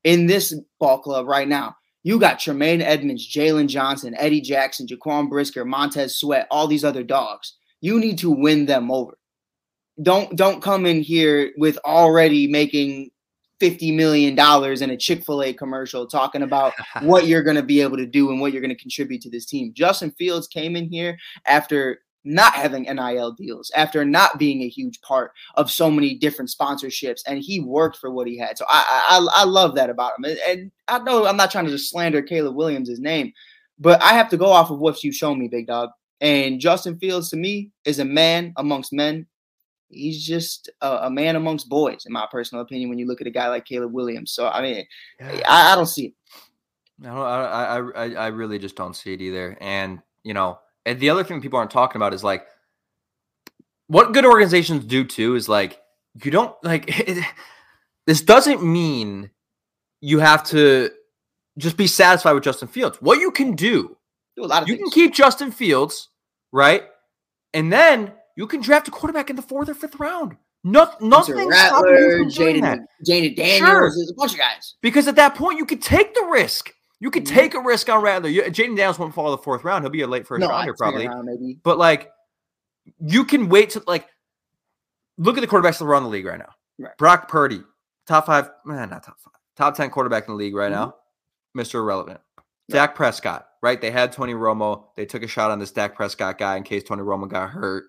In this ball club right now, you got Tremaine Edmunds, Jaylon Johnson, Eddie Jackson, Jaquan Brisker, Montez Sweat, all these other dogs. You need to win them over. Don't don't come in here with already making $50 million in a Chick fil A commercial talking about what you're going to be able to do and what you're going to contribute to this team. Justin Fields came in here after not having NIL deals, after not being a huge part of so many different sponsorships, and he worked for what he had. So I I, I love that about him. And I know I'm not trying to just slander Caleb Williams' name, but I have to go off of what you've shown me, big dog. And Justin Fields to me is a man amongst men he's just a, a, man amongst boys, in my personal opinion. When you look at a guy like Caleb Williams, so I mean, yeah. I, I, don't see it. No, I, I, I really just don't see it either. And you know, and the other thing people aren't talking about is like what good organizations do too is like you don't like it, this doesn't mean you have to just be satisfied with Justin Fields. What you can do, do a lot of you things. can keep Justin Fields, right? And then you can draft a quarterback in the fourth or fifth round. No, nothing Rattler, Jayden, Jayden Daniels, sure. there's a bunch of guys. Because at that point, you could take the risk. You could mm-hmm. take a risk on Rattler. Jayden Daniels won't fall the fourth round. He'll be a late first no, rounder probably. Round. But like, you can wait to like look at the quarterbacks that are on the league right now. Right. Brock Purdy, top five, man, not top five, top ten quarterback in the league right mm-hmm. now, Mister Irrelevant. Right. Dak Prescott, right? They had Tony Romo. They took a shot on this Dak Prescott guy in case Tony Romo got hurt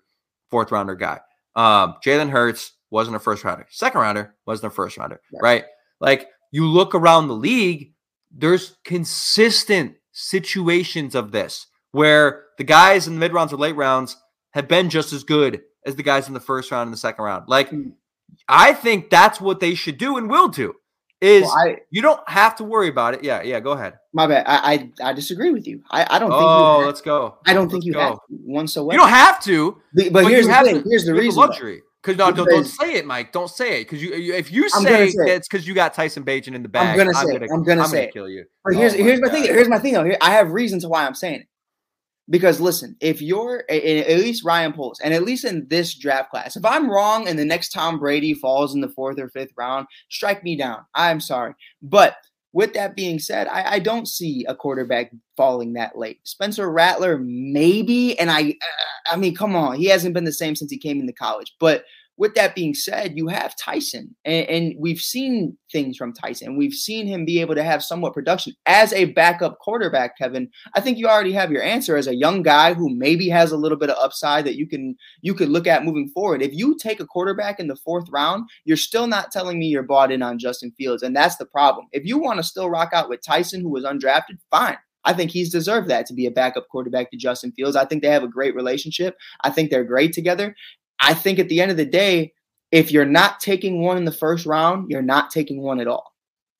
fourth rounder guy. Um, Jalen Hurts wasn't a first rounder. Second rounder wasn't a first rounder, right. right? Like you look around the league, there's consistent situations of this where the guys in the mid rounds or late rounds have been just as good as the guys in the first round and the second round. Like, hmm. I think that's what they should do and will do is well, I, you don't have to worry about it. Yeah, yeah. Go ahead. My bad. I I, I disagree with you. I, I don't. think Oh, let's go. I don't let's think you go. have one so well. You don't have to. But, but here's the thing. To, here's the reason. The luxury. Because no, don't, don't say it, Mike. Don't say it. Because you, if you say, say it's because you got Tyson Bagent in the bag. I'm gonna say. I'm gonna, I'm gonna, I'm gonna kill you. But here's oh here's my, my thing. Here's my thing. Though. I have reasons why I'm saying it. Because listen, if you're at least Ryan Poles, and at least in this draft class, if I'm wrong and the next Tom Brady falls in the fourth or fifth round, strike me down. I'm sorry. But with that being said, I, I don't see a quarterback falling that late. Spencer Rattler, maybe. And I, I mean, come on, he hasn't been the same since he came into college. But with that being said, you have Tyson, and, and, we've seen things from Tyson. We've seen him be able to have somewhat production as a backup quarterback. Kevin, I think you already have your answer as a young guy who maybe has a little bit of upside that you can you could look at moving forward. If you take a quarterback in the fourth round, you're still not telling me you're bought in on Justin Fields, and that's the problem. If you want to still rock out with Tyson, who was undrafted, fine. I think he's deserved that to be a backup quarterback to Justin Fields. I think they have a great relationship. I think they're great together. I think at the end of the day, if you're not taking one in the first round, you're not taking one at all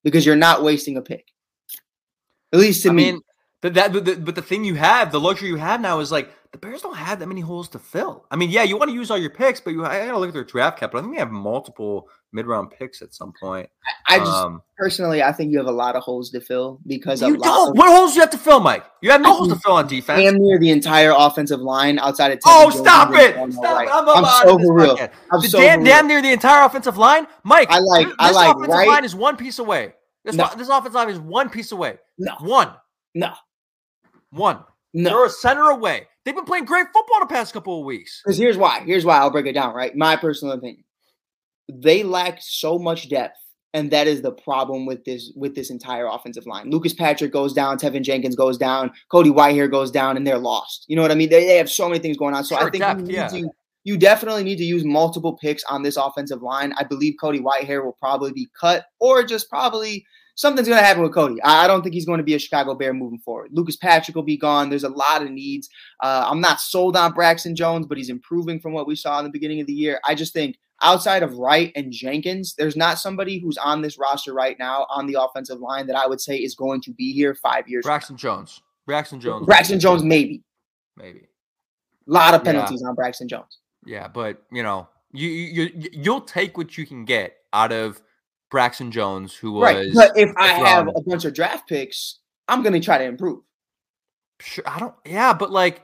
because you're not wasting a pick. At least to I me. Mean, but that but the, but the thing you have, the luxury you have now is like the Bears don't have that many holes to fill. I mean, yeah, you want to use all your picks, but you I gotta look at their draft capital. I think they have multiple mid round picks at some point. I just um, personally, I think you have a lot of holes to fill because you don't. Of, what holes do you have to fill, Mike? You have no holes to fill on defense. Damn near the entire offensive line outside of. Teven oh, stop it! Stop it! I'm, I'm so for real. I'm so damn, damn near the entire offensive line, Mike. I like. This I like. offensive right? line is one piece away. This no. this offensive line is one piece away. No. One. No. One. No. They're a center away. They've been playing great football the past couple of weeks. Because here's why. Here's why. I'll break it down. Right. My personal opinion. They lack so much depth and that is the problem with this with this entire offensive line. Lucas Patrick goes down, Teven Jenkins goes down, Cody Whitehair goes down, and they're lost. You know what I mean? They, they have so many things going on. So sure, I think depth, you, yeah. to, you definitely need to use multiple picks on this offensive line. I believe Cody Whitehair will probably be cut or just probably something's going to happen with Cody. I don't think he's going to be a Chicago Bear moving forward. Lucas Patrick will be gone. There's a lot of needs. Uh, I'm not sold on Braxton Jones, but he's improving from what we saw in the beginning of the year. I just think outside of Wright and Jenkins, there's not somebody who's on this roster right now on the offensive line that I would say is going to be here five years. Braxton Jones. Braxton Jones. Braxton Jones, maybe. Maybe. A lot of penalties yeah. on Braxton Jones. Yeah, but you know, you you you'll take what you can get out of Braxton Jones, who was right. But if I have a bunch of draft picks, I'm going to try to improve. Sure, I don't. Yeah, but like,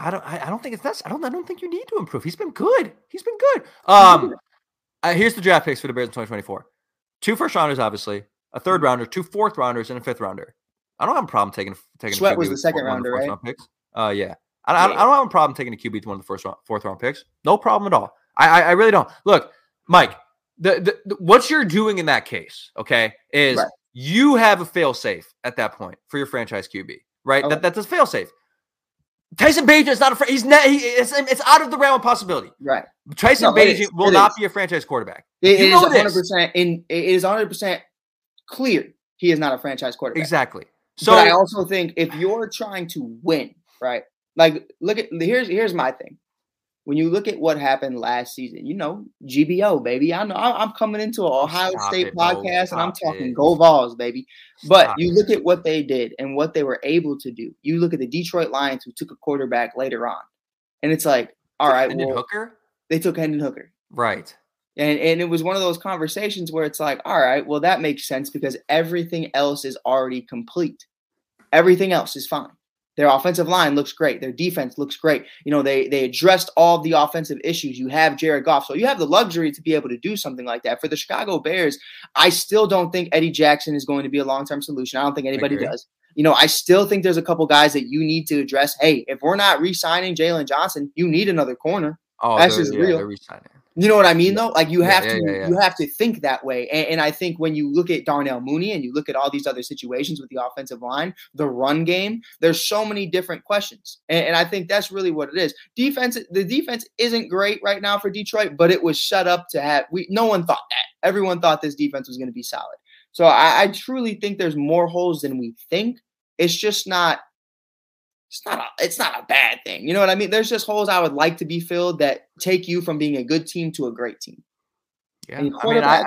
I don't. I, I don't think it's that. I don't. I don't think you need to improve. He's been good. He's been good. Um, uh, here's the draft picks for the Bears in 2024: two first rounders, obviously, a third rounder, two fourth rounders, and a fifth rounder. I don't have a problem taking taking. Sweat was the second rounder, right? Round picks. Uh, yeah. I, I, I, don't have a problem taking a QB with one of the first round, fourth round picks. No problem at all. I, I, I really don't. Look, Mike, the, the, the, what you're doing in that case, okay, is right. you have a fail safe at that point for your franchise QB, right? Okay. That that's a fail safe. Tyson Bagent is not a he's not he, it's, it's out of the realm of possibility. Right. Tyson no, Bagent will not is. be a franchise quarterback. It, it is 100 percent in it is 100 percent clear he is not a franchise quarterback. Exactly. So but I also think if you're trying to win, right? Like look at here's here's my thing when you look at what happened last season, you know, GBO, baby. I know I'm coming into an oh, Ohio Stop State it, podcast and I'm talking it. go Vols, baby. But Stop you look it. at what they did and what they were able to do. You look at the Detroit Lions who took a quarterback later on. And it's like, all right, Hendon well, Hooker? They took Hendon Hooker. Right. And and it was one of those conversations where it's like, all right, well, that makes sense because everything else is already complete. Everything else is fine. Their offensive line looks great. Their defense looks great. You know, they they addressed all the offensive issues. You have Jared Goff. So you have the luxury to be able to do something like that. For the Chicago Bears, I still don't think Eddie Jackson is going to be a long-term solution. I don't think anybody does. You know, I still think there's a couple guys that you need to address. Hey, if we're not re-signing Jaylon Johnson, you need another corner. Oh, that's just yeah, real. You know what I mean, though? Like you have yeah, to yeah, you have to think that way. And, and, I think when you look at Darnell Mooney and you look at all these other situations with the offensive line, the run game, there's so many different questions. And, and I think that's really what it is. Defense, the defense isn't great right now for Detroit, but it was shut up to have. We no one thought that. Everyone thought this defense was going to be solid. So I, I truly think there's more holes than we think. It's just not it's not a it's not a bad thing. You know what I mean? There's just holes I would like to be filled that take you from being a good team to a great team. Yeah, I mean, I,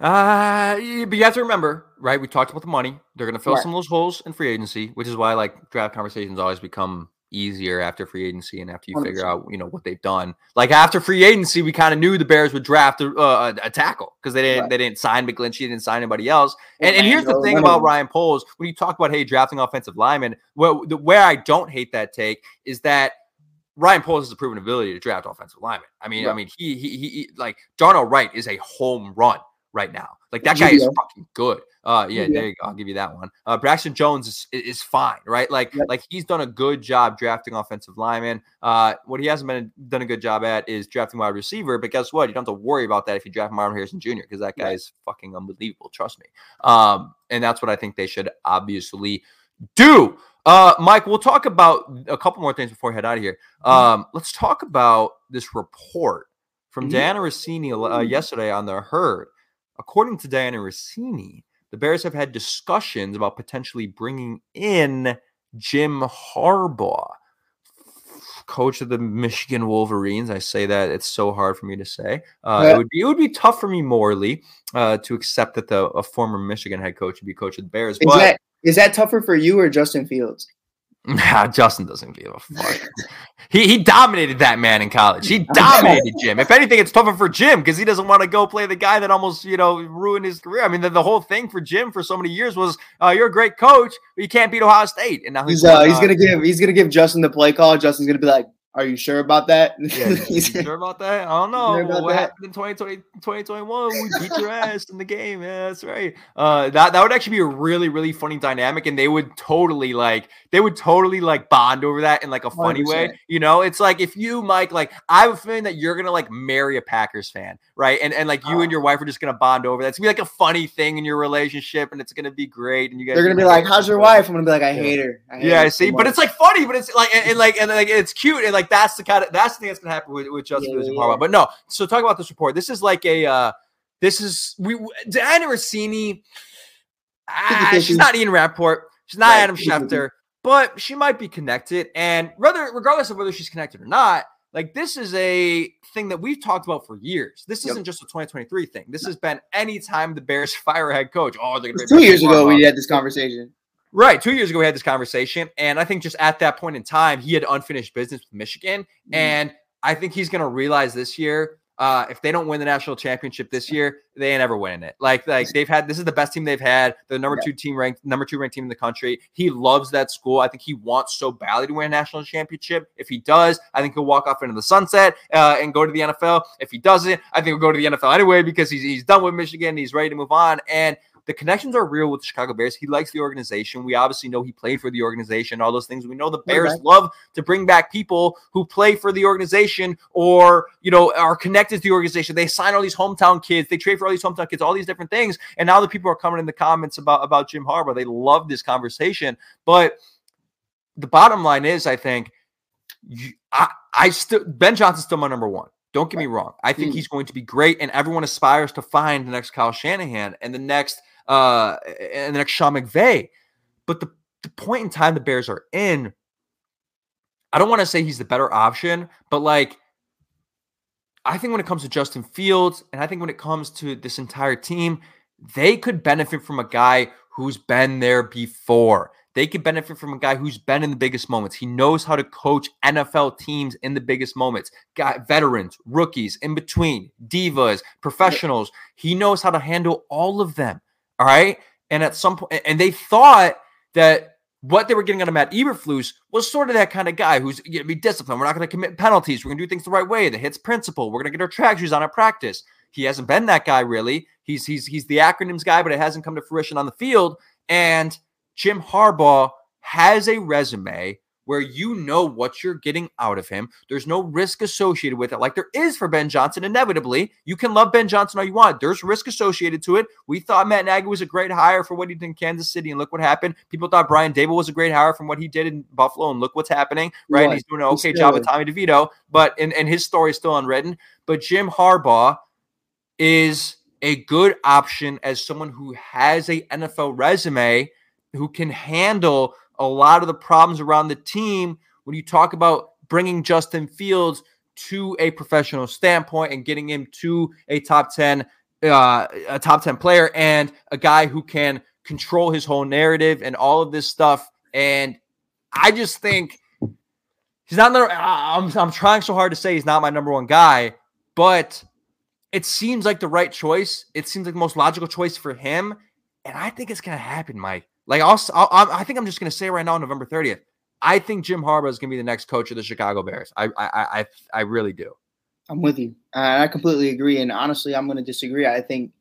I uh, but you have to remember, right? We talked about the money. They're going to fill right. some of those holes in free agency, which is why like draft conversations always become easier after free agency and after you 100%. figure out you know what they've done. Like after free agency, we kind of knew the Bears would draft a, uh, a tackle because they didn't right. they didn't sign McGlinchey, didn't sign anybody else. And, and here's the thing about Ryan Poles when you talk about hey drafting offensive linemen, well, the, where I don't hate that take is that. Ryan Poles has a proven ability to draft offensive linemen. I mean, right. I mean, he, he he like Darnell Wright is a home run right now. Like that guy is fucking good. Uh, yeah, Yeah. there you go. I'll give you that one. Uh, Braxton Jones is, is fine, right? Like, Yep. like he's done a good job drafting offensive linemen. Uh, what he hasn't been done a good job at is drafting wide receiver. But guess what? You don't have to worry about that if you draft Marvin Harrison Jr. because that guy Right. is fucking unbelievable. Trust me. Um, and that's what I think they should obviously do. Uh, Mike, we'll talk about a couple more things before we head out of here. Um, let's talk about this report from Mhm. Dianna Russini uh, yesterday on the herd. According to Dianna Russini, the Bears have had discussions about potentially bringing in Jim Harbaugh, coach of the Michigan Wolverines. I say that it's so hard for me to say. Uh, Yeah. It would be it would be tough for me morally uh, to accept that the a former Michigan head coach would be coach of the Bears. Is but that is that tougher for you or Justin Fields? Nah, Justin doesn't give a fuck. he he dominated that man in college. He dominated Jim. If anything, it's tougher for Jim because he doesn't want to go play the guy that almost you know ruined his career. I mean, the, the whole thing for Jim for so many years was, uh, "You're a great coach, but you can't beat Ohio State." And now He's going, uh, he's gonna give he's gonna give Justin the play call. Justin's gonna be like, "Are you sure about that?" Yeah, you sure about that? I don't know. Sure what that? happened in 2020, 2021? We beat your ass in the game. Yeah, that's right. Uh, that, that would actually be a really, really funny dynamic. And they would totally like, they would totally like bond over that in like a funny way. 100%. You know, it's like if you, Mike, like, I have a feeling that you're going to like marry a Packers fan, right? And, and like you and your wife are just going to bond over that. It's going to be like a funny thing in your relationship and it's going to be great. And you guys They're gonna be like, "How's your wife?" I'm gonna be like, "I hate her." I hate yeah, her I so see, but it's like funny, but it's like and, and like and like it's cute and like that's the kind of that's the thing that's gonna happen with, with Justin Yeah, yeah. But no, so talk about this report. This is like a uh this is we Dianna Russini. Ah, she's not Ian Rapoport. She's not Right, Adam 50-50. Schefter, but she might be connected. And whether regardless of whether she's connected or not, like this is a thing that we've talked about for years. This Yep. isn't just a 2023 thing. This has been anytime the Bears fire a head coach. Oh, they're gonna two years ago we had this conversation. Right. Two years ago, we had this conversation. And I think just at that point in time, he had unfinished business with Michigan. Mm-hmm. And I think he's going to realize this year, uh, if they don't win the national championship this year, they ain't ever winning it. Like, like they've had this is the best team they've had, the number Yeah. two team ranked, number two ranked team in the country. He loves that school. I think he wants so badly to win a national championship. If he does, I think he'll walk off into the sunset uh, and go to the NFL. If he doesn't, I think he'll go to the NFL anyway because he's he's done with Michigan. He's ready to move on. And the connections are real with the Chicago Bears. He likes the organization. We obviously know he played for the organization, all those things. We know the Bears Quarterback. love to bring back people who play for the organization or, you know, are connected to the organization. They sign all these hometown kids, they trade for all these hometown kids, all these different things. And now the people are coming in the comments about, about Jim Harbaugh. They love this conversation. But the bottom line is, I think, you, I, I still, Ben Johnson's still my number one. Don't get me wrong. I think Mm. he's going to be great, and everyone aspires to find the next Kyle Shanahan and the next uh and the next Sean McVay. But the, the point in time the Bears are in, I don't want to say he's the better option, but like I think when it comes to Justin Fields, and I think when it comes to this entire team, they could benefit from a guy who's been there before. They could benefit from a guy who's been in the biggest moments. He knows how to coach NFL teams in the biggest moments. Got veterans, rookies, in between, divas, professionals. He knows how to handle all of them. All right. And at some point, and they thought that what they were getting out of Matt Eberflus was sort of that kind of guy who's going to be disciplined. We're not going to commit penalties. We're going to do things the right way. The hits principle. We're going to get our track shoes on at practice. He hasn't been that guy really. He's he's he's the acronyms guy, but it hasn't come to fruition on the field. And Jim Harbaugh has a resume where you know what you're getting out of him. There's no risk associated with it, like there is for Ben Johnson. Inevitably, you can love Ben Johnson all you want. There's risk associated to it. We thought Matt Nagy was a great hire for what he did in Kansas City, and look what happened. People thought Brian Daboll was a great hire from what he did in Buffalo, and look what's happening. Right, was. he's doing an okay job with. Tommy DeVito, but and, and his story is still unwritten. But Jim Harbaugh is a good option as someone who has a NFL resume who can handle a lot of the problems around the team when you talk about bringing Justin Fields to a professional standpoint and getting him to a top 10 uh, a top 10 player and a guy who can control his whole narrative and all of this stuff and I just think he's not another I'm I'm trying so hard to say he's not my number one guy but it seems like the right choice. It seems like the most logical choice for him, and I think it's gonna happen, Mike. Like I'll, I'll I think I'm just gonna say right now, November 30th. I think Jim Harbaugh is gonna be the next coach of the Chicago Bears. I I I, I really do. I'm with you. Uh, I completely agree. And honestly, I'm going to disagree. I think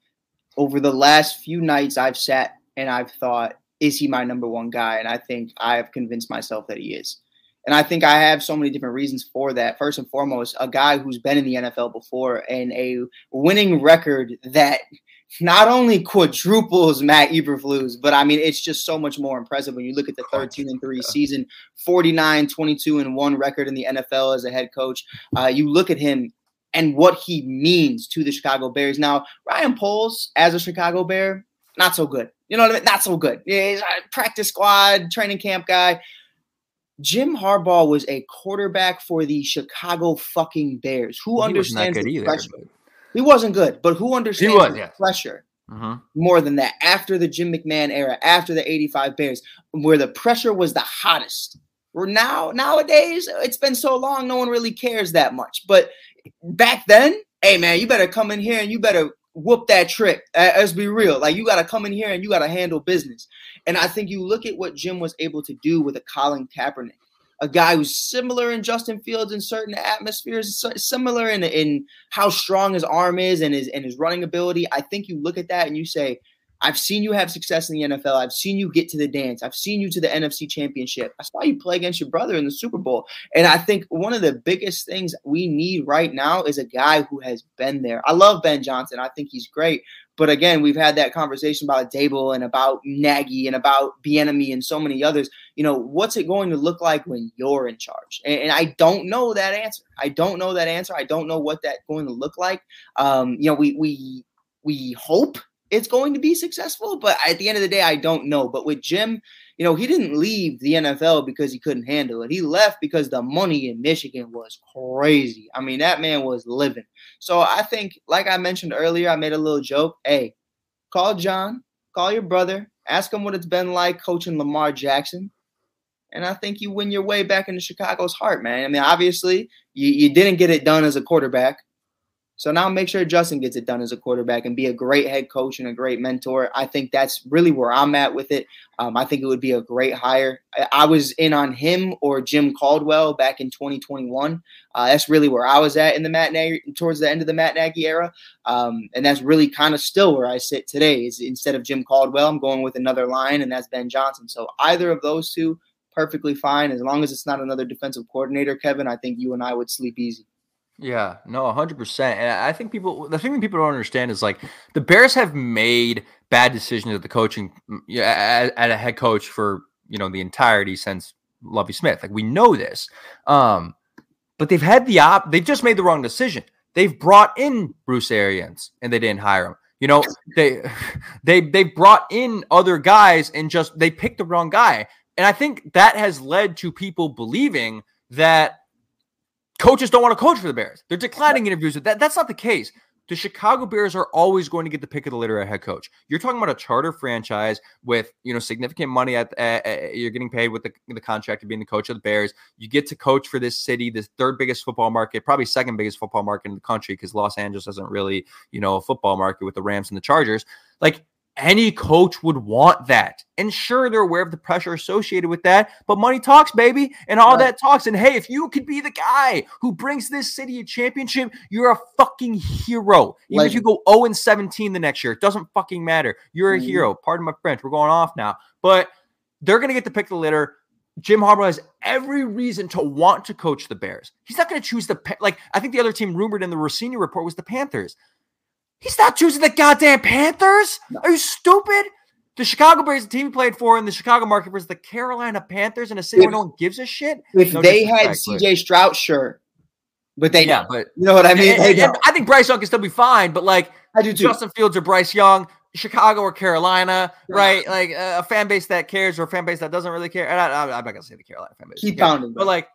over the last few nights I've sat and I've thought, is he my number one guy? And I think I have convinced myself that he is. And I think I have so many different reasons for that. First and foremost, a guy who's been in the NFL before and a winning record that not only quadruples Matt Eberflus, but I mean, it's just so much more impressive when you look at the 13 and 3 season, 49, 22 and 1 record in the NFL as a head coach. Uh, you look at him and what he means to the Chicago Bears. Now, Ryan Poles, as a Chicago Bear, not so good. You know what I mean? Not so good. Yeah, he's a practice squad, training camp guy. Jim Harbaugh was a quarterback for the Chicago fucking Bears. Who wasn't understands good the either, pressure? but- He wasn't good, but who understands was, pressure Mhm. more than that? After the Jim McMahon era, after the 85 Bears, where the pressure was the hottest. We're now nowadays, it's been so long, no one really cares that much. But back then, hey man, you better come in here and you better whoop that trick. Uh, Let's be real. Like you got to come in here and you got to handle business. And I think you look at what Jim was able to do with a Colin Kaepernick, a guy who's similar in Justin Fields in certain atmospheres, similar in in how strong his arm is and his and his running ability. I think you look at that and you say, I've seen you have success in the NFL. I've seen you get to the dance. I've seen you to the NFC Championship. I saw you play against your brother in the Super Bowl. And I think one of the biggest things we need right now is a guy who has been there. I love Ben Johnson. I think he's great. But again, we've had that conversation about Daboll and about Nagy and about Bieniemy and so many others. You know, what's it going to look like when you're in charge? And, and I don't know that answer. I don't know that answer. I don't know what that's going to look like. Um, you know, we we we hope it's going to be successful, but at the end of the day, I don't know. But with Jim, you know, he didn't leave the NFL because he couldn't handle it. He left because the money in Michigan was crazy. I mean, that man was living. So I think, like I mentioned earlier, I made a little joke. Hey, call John, call your brother, ask him what it's been like coaching Lamar Jackson. And I think you win your way back into Chicago's heart, man. I mean, obviously, you, you didn't get it done as a quarterback. So now make sure Justin gets it done as a quarterback and be a great head coach and a great mentor. I think that's really where I'm at with it. Um, I think it would be a great hire. I, I was in on him or Jim Caldwell back in 2021. Uh, that's really where I was at in the Matt Nagy, towards the end of the Matt Nagy era. Um, and that's really kind of still where I sit today. Is instead of Jim Caldwell, I'm going with another line, and that's Ben Johnson. So either of those two, perfectly fine. As long as it's not another defensive coordinator, Kevin, I think you and I would sleep easy. Yeah, no, hundred percent. And I think people, the thing that people don't understand is like the Bears have made bad decisions at the coaching, yeah, at, at a head coach for you know the entirety since Lovie Smith. Like we know this, um, but they've had the op. They've just made the wrong decision. They've brought in Bruce Arians and they didn't hire him. You know, they they they brought in other guys and just they picked the wrong guy. And I think that has led to people believing that coaches don't want to coach for the Bears. They're declining interviews. That that's not the case. The Chicago Bears are always going to get the pick of the litter at head coach. You're talking about a charter franchise with you know significant money at, at, at- you're getting paid with the, the contract of being the coach of the Bears. You get to coach for this city, the third biggest football market, probably second biggest football market in the country because Los Angeles isn't really you know a football market with the Rams and the Chargers. Like any coach would want that. And sure, they're aware of the pressure associated with that, but money talks, baby, and all Right. that talks. And hey, if you could be the guy who brings this city a championship, you're a fucking hero. Even if you go 0 and 17 the next year, it doesn't fucking matter. You're a Mhm. hero. Pardon my French. We're going off now. But they're going to get to pick the litter. Jim Harbaugh has every reason to want to coach the Bears. He's not going to choose the like. I think the other team rumored in the Russini report was the Panthers. He's not choosing the goddamn Panthers. Are you stupid? The Chicago Bears, the team he played for in the Chicago market, versus the Carolina Panthers in a city where no one gives a shit. If No they had CJ Stroud, sure. But they yeah, don't. but You know what I mean? and- and- and. I think Bryce Young can still be fine, but like I do too. Justin Fields or Bryce Young, Chicago or Carolina, right? Like uh, a fan base that cares or a fan base that doesn't really care. And I, I'm not gonna say the Carolina fan base, Keep pounding, but like,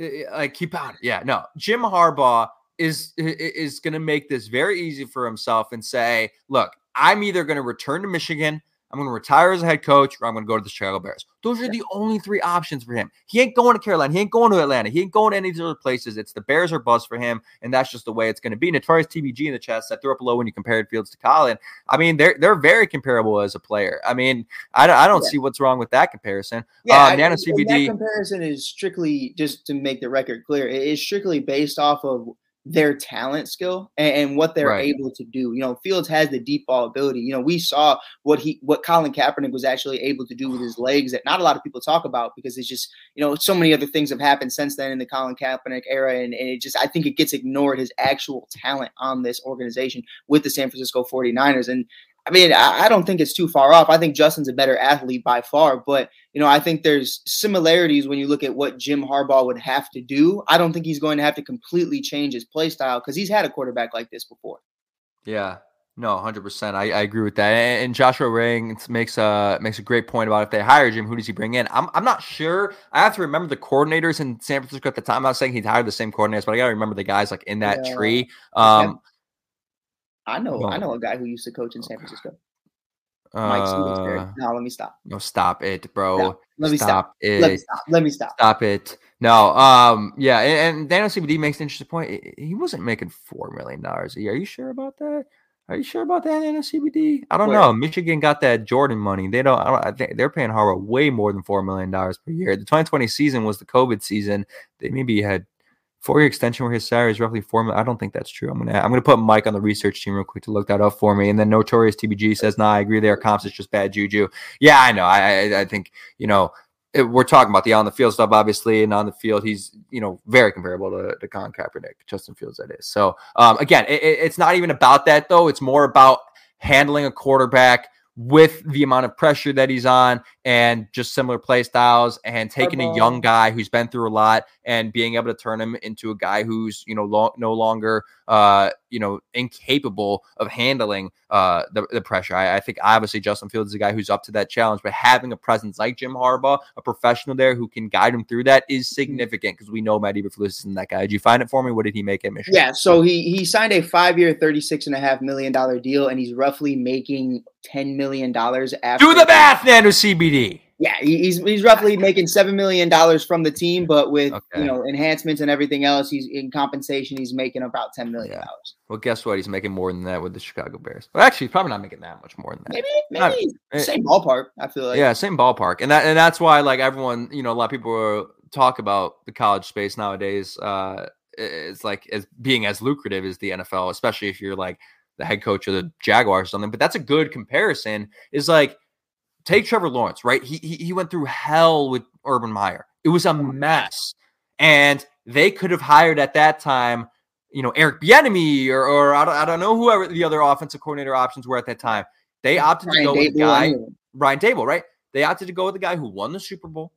uh, like keep pounding. Yeah, no. Jim Harbaugh is is gonna make this very easy for himself and say, look, I'm either gonna return to Michigan. I'm going to retire as a head coach, or I'm going to go to the Chicago Bears. Those are the only three options for him. He ain't going to Carolina. He ain't going to Atlanta. He ain't going to any of these other places. It's the Bears or bust for him, and that's just the way it's going to be. Notorious TBG in the chest. I threw up low when you compared Fields to Colin. I mean, they're they're very comparable as a player. I mean, I don't, I don't Yeah. see what's wrong with that comparison. Yeah, uh, Nano CBD. That comparison is strictly just to make the record clear. It is strictly based off of their talent skill and, and what they're Right. able to do. You know, Fields has the deep ball ability. You know, we saw what he what Colin Kaepernick was actually able to do with his legs that not a lot of people talk about because it's just, you know, so many other things have happened since then in the Colin Kaepernick era. And, and it just I think it gets ignored his actual talent on this organization with the San Francisco 49ers. And I mean, I, I don't think it's too far off. I think Justin's a better athlete by far, but you know, I think there's similarities when you look at what Jim Harbaugh would have to do. I don't think he's going to have to completely change his play style because he's had a quarterback like this before. Yeah. No, hundred percent. I, I agree with that. And, and Joshua Ring makes a makes a great point about if they hire Jim, who does he bring in? I'm I'm not sure. I have to remember the coordinators in San Francisco at the time. I'm not saying he'd hired the same coordinators, but I gotta remember the guys like in that Yeah. tree. Um, I know, I know a guy who used to coach in San Francisco. Mike uh, No, let me stop. no, stop it, bro. No, let me stop. stop it. Let me stop. Let me stop. Stop it. No, um, yeah, and, and Daniel CBD makes an interesting point. He- He wasn't making four million dollars a year. Are you sure about that? Are you sure about that, Daniel CBD? I don't Where? know. Michigan got that Jordan money. They don't. I, don't, I think they're paying Harbaugh way more than four million dollars per year. The 2020 season was the COVID season. They maybe had four year extension where his salary is roughly four million. I don't think that's true. I'm gonna I'm gonna put Mike on the research team real quick to look that up for me. And then Notorious TBG says, "Nah, I agree. Their comps is just bad juju." Yeah, I know. I I, think you know it- we're talking about the on the field stuff, obviously, and on the field, he's you know very comparable to, to Colin Kaepernick, Justin Fields, that is. So um, again, it- it's not even about that though. It's more about handling a quarterback with the amount of pressure that he's on and just similar play styles and taking a young guy who's been through a lot and being able to turn him into a guy who's you know no longer uh you know incapable of handling uh the, the pressure. I, I think obviously justin fields is a guy who's up to that challenge but having a presence like jim harbaugh a professional there who can guide him through that is significant because we know matt eberflus isn't that guy. Did you find it for me? What did he make at michigan? Yeah, so he he signed a five year, thirty six and a half million dollar deal, and he's roughly making ten million dollars after. do the math nano cbd Yeah, he's he's roughly making seven million dollars from the team, but with Okay. you know enhancements and everything else, he's in compensation. He's making about ten million Yeah. dollars. well guess what he's making more than that with the chicago bears well actually he's probably not making that much more than that Maybe maybe eh, same ballpark. I feel like. yeah, same ballpark, and that and that's why like everyone, you know, a lot of people are- talk about the college space nowadays. Uh, it's like as being as lucrative as the NFL, especially if you're like the head coach of the Jaguars or something. But that's a good comparison. Is like take Trevor Lawrence, right? He he, he went through hell with Urban Meyer. It was a mess, and they could have hired at that time. You know Eric Bieniemy or, or I, don't, I don't know whoever the other offensive coordinator options were at that time. They opted to Brian go with a guy. anyway. Ryan Daboll, right? They opted to go with a guy who won the Super Bowl,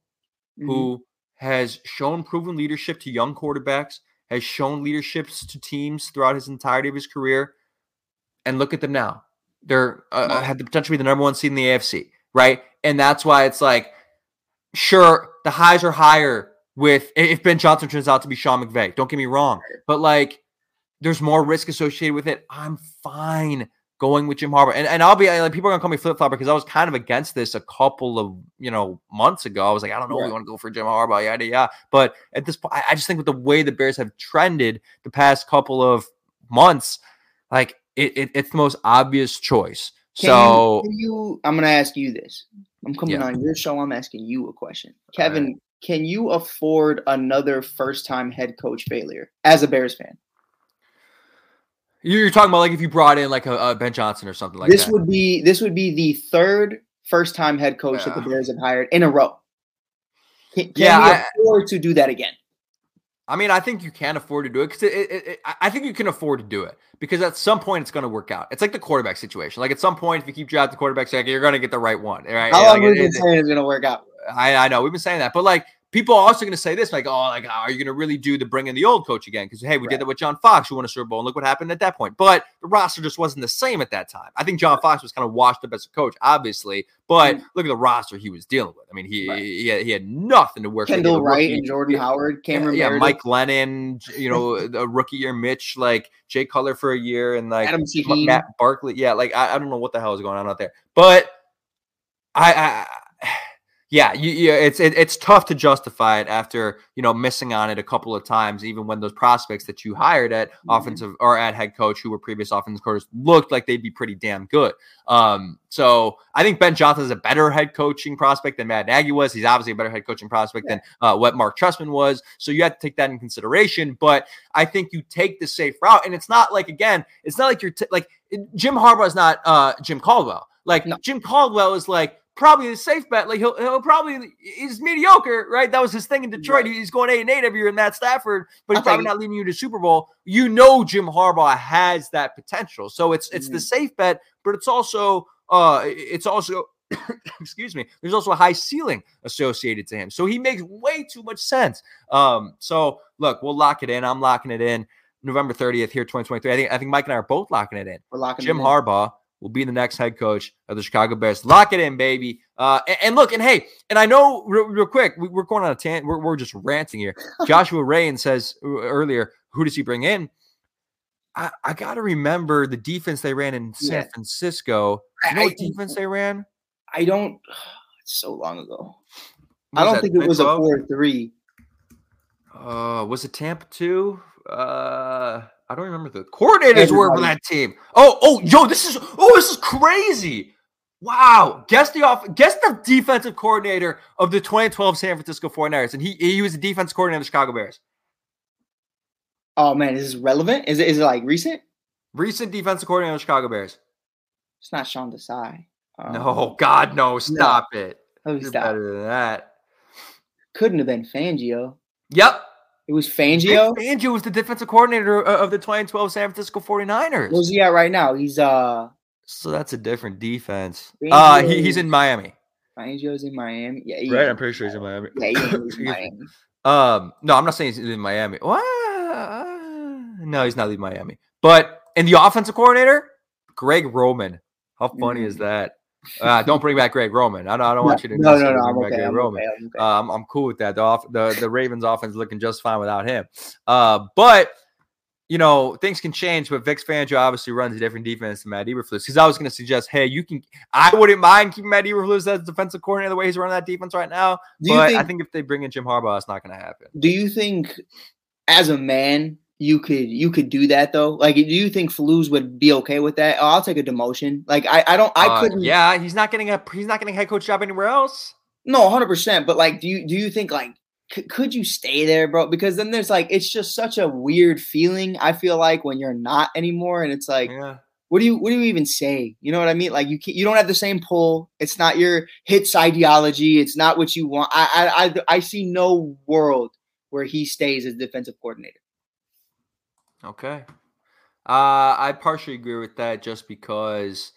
Mhm. who has shown proven leadership to young quarterbacks, has shown leaderships to teams throughout his entirety of his career. And look at them now. They're uh, Wow. had the potential to be the number one seed in the AFC, right? And that's why it's like, sure, the highs are higher with if Ben Johnson turns out to be Sean McVay. Don't get me wrong, but like, there's more risk associated with it. I'm fine going with Jim Harbaugh. And, and I'll be like, people are gonna call me flip flopper because I was kind of against this a couple of you know months ago. I was like, I don't know, if we want to go for Jim Harbaugh, yada yada. But at this point, I, I just think with the way the Bears have trended the past couple of months, like it, it it's the most obvious choice. Can so you, can you, I'm going to ask you this. I'm coming Yeah. on your show. I'm asking you a question, Kevin. Can you afford another first time head coach failure as a Bears fan? you're talking about like if you brought in like a, a Ben Johnson or something like this that. would be this would be the third first time head coach that the Bears have hired in a row. Can, can Yeah, we I- afford to do that again? I mean, I think you can afford to do it because it, it, it, I- think you can afford to do it because at some point it's going to work out. It's like the quarterback situation. Like at some point, if you keep drafting quarterbacks, like you're going to get the right one, right? How long have we been saying it's going to work out? I, I know we've been saying that, but like people are also going to say this, like, oh, like, are you going to really do the bring in the old coach again? Because hey, we Right. did that with John Fox, who won a Super Bowl, and look what happened at that point. But the roster just wasn't the same at that time. I think John Fox was kind of washed up as a coach, obviously, but mm. look at the roster he was dealing with. I mean, he. Right. he, had, he had nothing to work with. Kendall a Wright and Jordan yeah, Howard, Cameron yeah, Meredith, Mike Glennon, you know, a rookie year, Mitch, like Jay Cutler for a year, and like Adam Matt Barkley. Yeah, like I, I don't know what the hell is going on out there, but I, I Yeah, you, yeah, it's it, it's tough to justify it after you know missing on it a couple of times, even when those prospects that you hired at Mm-hmm. offensive or at head coach who were previous offensive coaches looked like they'd be pretty damn good. Um, so I think Ben Johnson is a better head coaching prospect than Matt Nagy was. He's obviously a better head coaching prospect than uh, what Marc Trestman was. So you have to take that in consideration. But I think you take the safe route, and it's not like again, it's not like you're t- like Jim Harbaugh is not uh, Jim Caldwell. Like No. Jim Caldwell is like probably the safe bet. Like he'll he'll probably he's mediocre, right? That was his thing in Detroit. Right. He's going eight and eight every year in Matt Stafford, but I he's probably not leading you to Super Bowl. You know Jim Harbaugh has that potential. So it's it's the Mhm. safe bet, but it's also uh it's also excuse me, there's also a high ceiling associated to him. So he makes way too much sense. Um, so look, we'll lock it in. I'm locking it in November 30th here, 2023. I think I think Mike and I are both locking it in. We're locking Jim it in. Harbaugh will be the next head coach of the Chicago Bears. Lock it in, baby. Uh, and, and look, and hey, and I know real, real quick, we, we're going on a tangent. We're, we're just ranting here. Joshua Rayan says uh, earlier, who does he bring in? I, I got to remember the defense they ran in San Yeah. Francisco. You know I- what defense they ran? I don't. It's so long ago. What I don't think it was a four-three. Uh, was it Tampa two? Uh, I don't remember the coordinators were for that team. Oh, oh, yo, this is oh, this is crazy. Wow. Guess the off guess the defensive coordinator of the 2012 San Francisco 49ers. And he he was the defense coordinator of the Chicago Bears. Oh man, is this relevant? Is it is it like recent? Recent defensive coordinator of the Chicago Bears. It's not Sean Desai. Um, No, God, no, stop it. oh, You're stop. better than that. Couldn't have been Fangio. Yep. It was Vic Fangio. Fangio was the defensive coordinator of the 2012 San Francisco 49ers. Where's he at right now? He's uh So that's a different defense. Uh he, he's in Miami. Fangio's in Miami. Yeah, he, Right, I'm pretty sure he's in Miami. Yeah, he's in Miami. Um, no, I'm not saying he's in Miami. What? No, he's not leaving Miami. But in the offensive coordinator, Greg Roman. How funny is Mm. that? Uh, don't bring back Greg Roman. I don't, I don't want you to No, no, no. I'm bring back okay. Greg I'm Roman. okay. I'm okay. Um, I'm cool with that. The, off, the the Ravens offense looking just fine without him. Uh, but you know things can change. But Vic Fangio obviously runs a different defense than Matt Eberflus. Because I was going to suggest, hey, you can. I wouldn't mind keeping Matt Eberflus as defensive coordinator the way he's running that defense right now. Do but think- I think if they bring in Jim Harbaugh, it's not going to happen. Do you think, as a man, you could you could do that though? Like, do you think Flus would be okay with that? Oh, I'll take a demotion. Like, I I don't I Uh, couldn't. yeah, he's not getting a he's not getting a head coach job anywhere else. No, hundred percent. But like, do you do you think like c- could you stay there, bro? Because then there's like it's just such a weird feeling. I feel like when you're not anymore, and it's like, Yeah. what do you what do you even say? You know what I mean? Like you you don't have the same pull. It's not your HITS ideology. It's not what you want. I I I, I see no world where he stays as defensive coordinator. Okay. Uh, I partially agree with that just because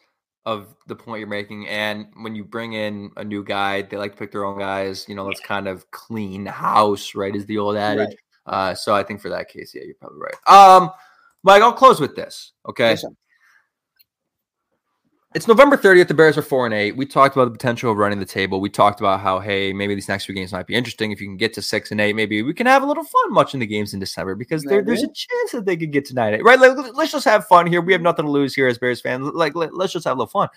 of the point you're making. And when you bring in a new guy, they like to pick their own guys. You know, let's kind of clean house, right? Is the old adage. Uh, so I think for that case, yeah, you're probably right. Um, Mike, I'll close with this. Okay. Yes. It's November 30th. The Bears are four and eight. We talked about the potential of running the table. We talked about how, hey, maybe these next few games might be interesting. If you can get to six and eight, maybe we can have a little fun watching the games in December because there, there's a chance that they could get to nine eight. Right? Like, let's just have fun here. We have nothing to lose here as Bears fans. Like, let, us just have a little fun.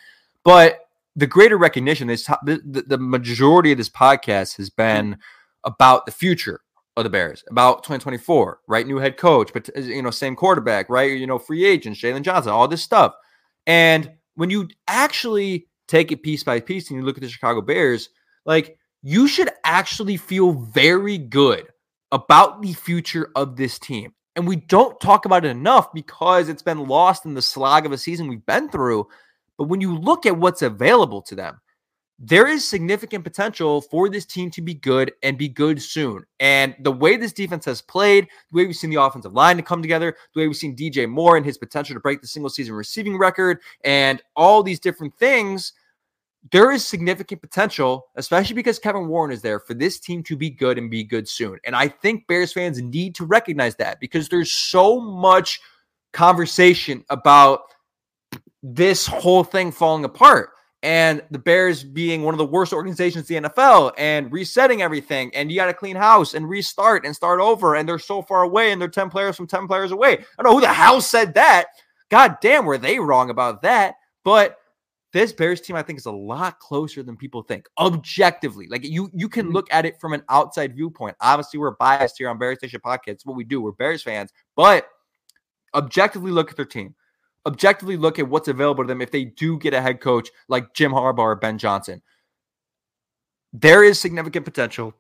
But the greater recognition, this the, the, majority of this podcast has been about the future of the Bears, about 2024, right? New head coach, but uh, you know, same quarterback, right? You know, free agents, Jaylon Johnson, all this stuff. And when you actually take it piece by piece and you look at the Chicago Bears, like you should actually feel very good about the future of this team. And we don't talk about it enough because it's been lost in the slog of a season we've been through. But when you look at what's available to them, there is significant potential for this team to be good and be good soon. And the way this defense has played, the way we've seen the offensive line to come together, the way we've seen DJ Moore and his potential to break the single season receiving record, and all these different things, there is significant potential, especially because Kevin Warren is there, for this team to be good and be good soon. And I think Bears fans need to recognize that because there's so much conversation about this whole thing falling apart and the Bears being one of the worst organizations in the NFL and resetting everything. And you got to clean house and restart and start over. And they're so far away and they're 10 players from 10 players away. I don't know who the hell said that. God damn, were they wrong about that? But this Bears team, I think, is a lot closer than people think. Objectively, like you, you can Mhm. look at it from an outside viewpoint. Obviously, we're biased here on Bears Station Podcast. It's what we do. We're Bears fans, but objectively look at their team. Objectively look at what's available to them if they do get a head coach like Jim Harbaugh or Ben Johnson. There is significant potential,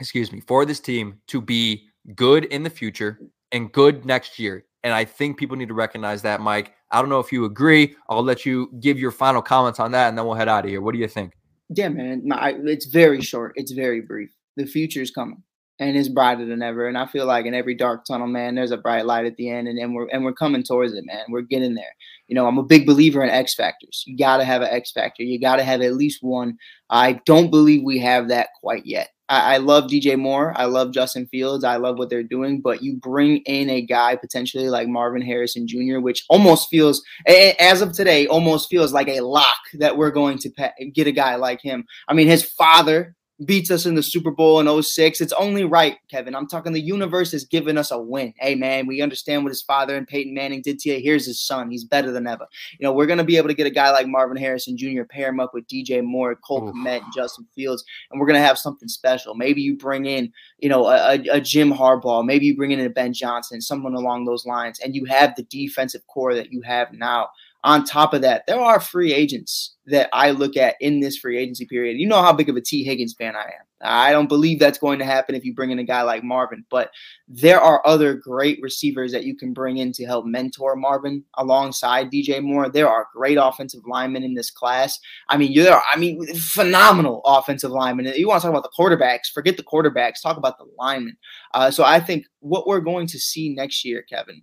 excuse me, for this team to be good in the future and good next year. And I think people need to recognize that, Mike. I don't know if you agree. I'll let you give your final comments on that and then we'll head out of here. What do you think? Yeah, man. My, it's very short. It's very brief. The future is coming, and it's brighter than ever. And I feel like in every dark tunnel, man, there's a bright light at the end, and, and we're and we're coming towards it, man. We're getting there. You know, I'm a big believer in X factors. You got to have an X factor. You got to have at least one. I don't believe we have that quite yet. I, I love DJ Moore. I love Justin Fields. I love what they're doing. But you bring in a guy potentially like Marvin Harrison Jr., which almost feels, as of today, almost feels like a lock that we're going to get a guy like him. I mean, his father beats us in the Super Bowl in 06. It's only right, Kevin. I'm talking the universe has given us a win. Hey, man, we understand what his father and Peyton Manning did to you. Here's his son. He's better than ever. You know, we're going to be able to get a guy like Marvin Harrison Jr., pair him up with DJ Moore, Cole Oof. Kmet, and Justin Fields, and we're going to have something special. Maybe you bring in, you know, a, a- a Jim Harbaugh. Maybe you bring in a Ben Johnson, someone along those lines, and you have the defensive corps that you have now. On top of that, there are free agents that I look at in this free agency period. You know how big of a T. Higgins fan I am. I don't believe that's going to happen if you bring in a guy like Marvin, but there are other great receivers that you can bring in to help mentor Marvin alongside DJ Moore. There are great offensive linemen in this class. I mean, you're I mean, phenomenal offensive linemen. You want to talk about the quarterbacks? Forget the quarterbacks. Talk about the linemen. Uh, so I think what we're going to see next year, Kevin,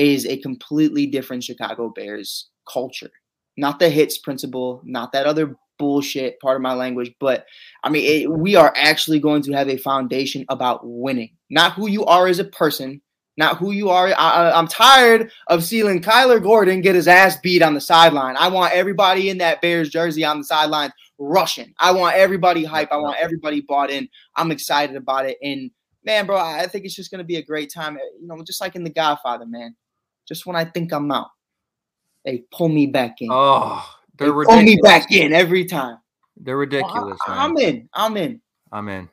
is a completely different Chicago Bears culture. Not the HITS principle, not that other bullshit part of my language, but I mean, it, we are actually going to have a foundation about winning, not who you are as a person, not who you are. I, I'm tired of seeing Kyler Gordon get his ass beat on the sideline. I want everybody in that Bears jersey on the sideline rushing. I want everybody hype. I want everybody bought in. I'm excited about it. And man, bro, I think it's just going to be a great time. You know, just like in The Godfather, man. Just when I think I'm out, they pull me back in. Oh, they they're pull me back in every time. They're ridiculous, I, I'm in. I'm in. I'm in.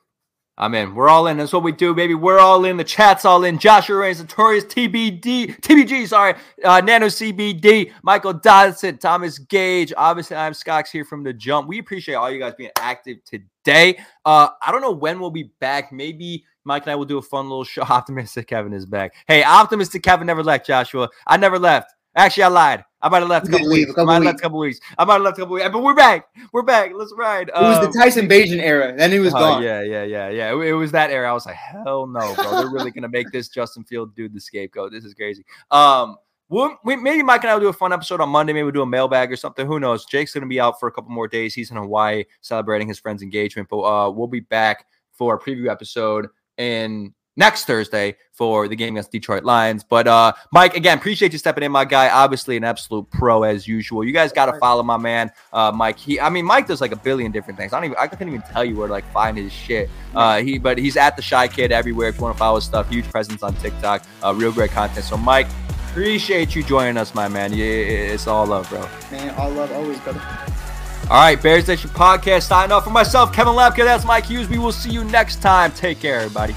I'm in. We're all in. That's what we do, baby. We're all in. The chat's all in. Joshua Reigns, Notorious TBD, TBG, sorry. Uh, Nano CBD, Michael Dodson, Thomas Gage. Obviously, I'm Scotch here from the jump. We appreciate all you guys being active today. Uh, I don't know when we'll be back. Maybe Mike and I will do a fun little show. Optimistic Kevin is back. Hey, optimistic Kevin never left, Joshua. I never left. Actually, I lied. I might have left a couple weeks. I might have left a couple weeks. I might have left a couple weeks. But we're back. We're back. Let's ride. It was Um, the Tyson Bagent era. Then he was Oh, gone. yeah, yeah, yeah, yeah. It, it was that era. I was like, hell no, bro. They're really gonna make this Justin Field dude the scapegoat. This is crazy. Um, we'll, we, maybe Mike and I will do a fun episode on Monday. Maybe we'll do a mailbag or something. Who knows? Jake's gonna be out for a couple more days. He's in Hawaii celebrating his friend's engagement. But uh, we'll be back for a preview episode in next Thursday for the game against Detroit Lions. But uh, Mike, again, appreciate you stepping in, my guy. Obviously, an absolute pro as usual. You guys got to follow my man, uh, Mike. He, I mean, Mike does like a billion different things. I don't even, I couldn't even tell you where to like find his shit. Uh, he, but he's at the Shy Kid everywhere. If you want to follow his stuff, huge presence on TikTok, uh, real great content. So, Mike, appreciate you joining us, my man. Yeah, it's all love, bro. Man, all love always, brother. All right, Bears Nation podcast Signing off for myself, Kevin Lapka. That's Mike Hughes. We will see you next time. Take care, everybody.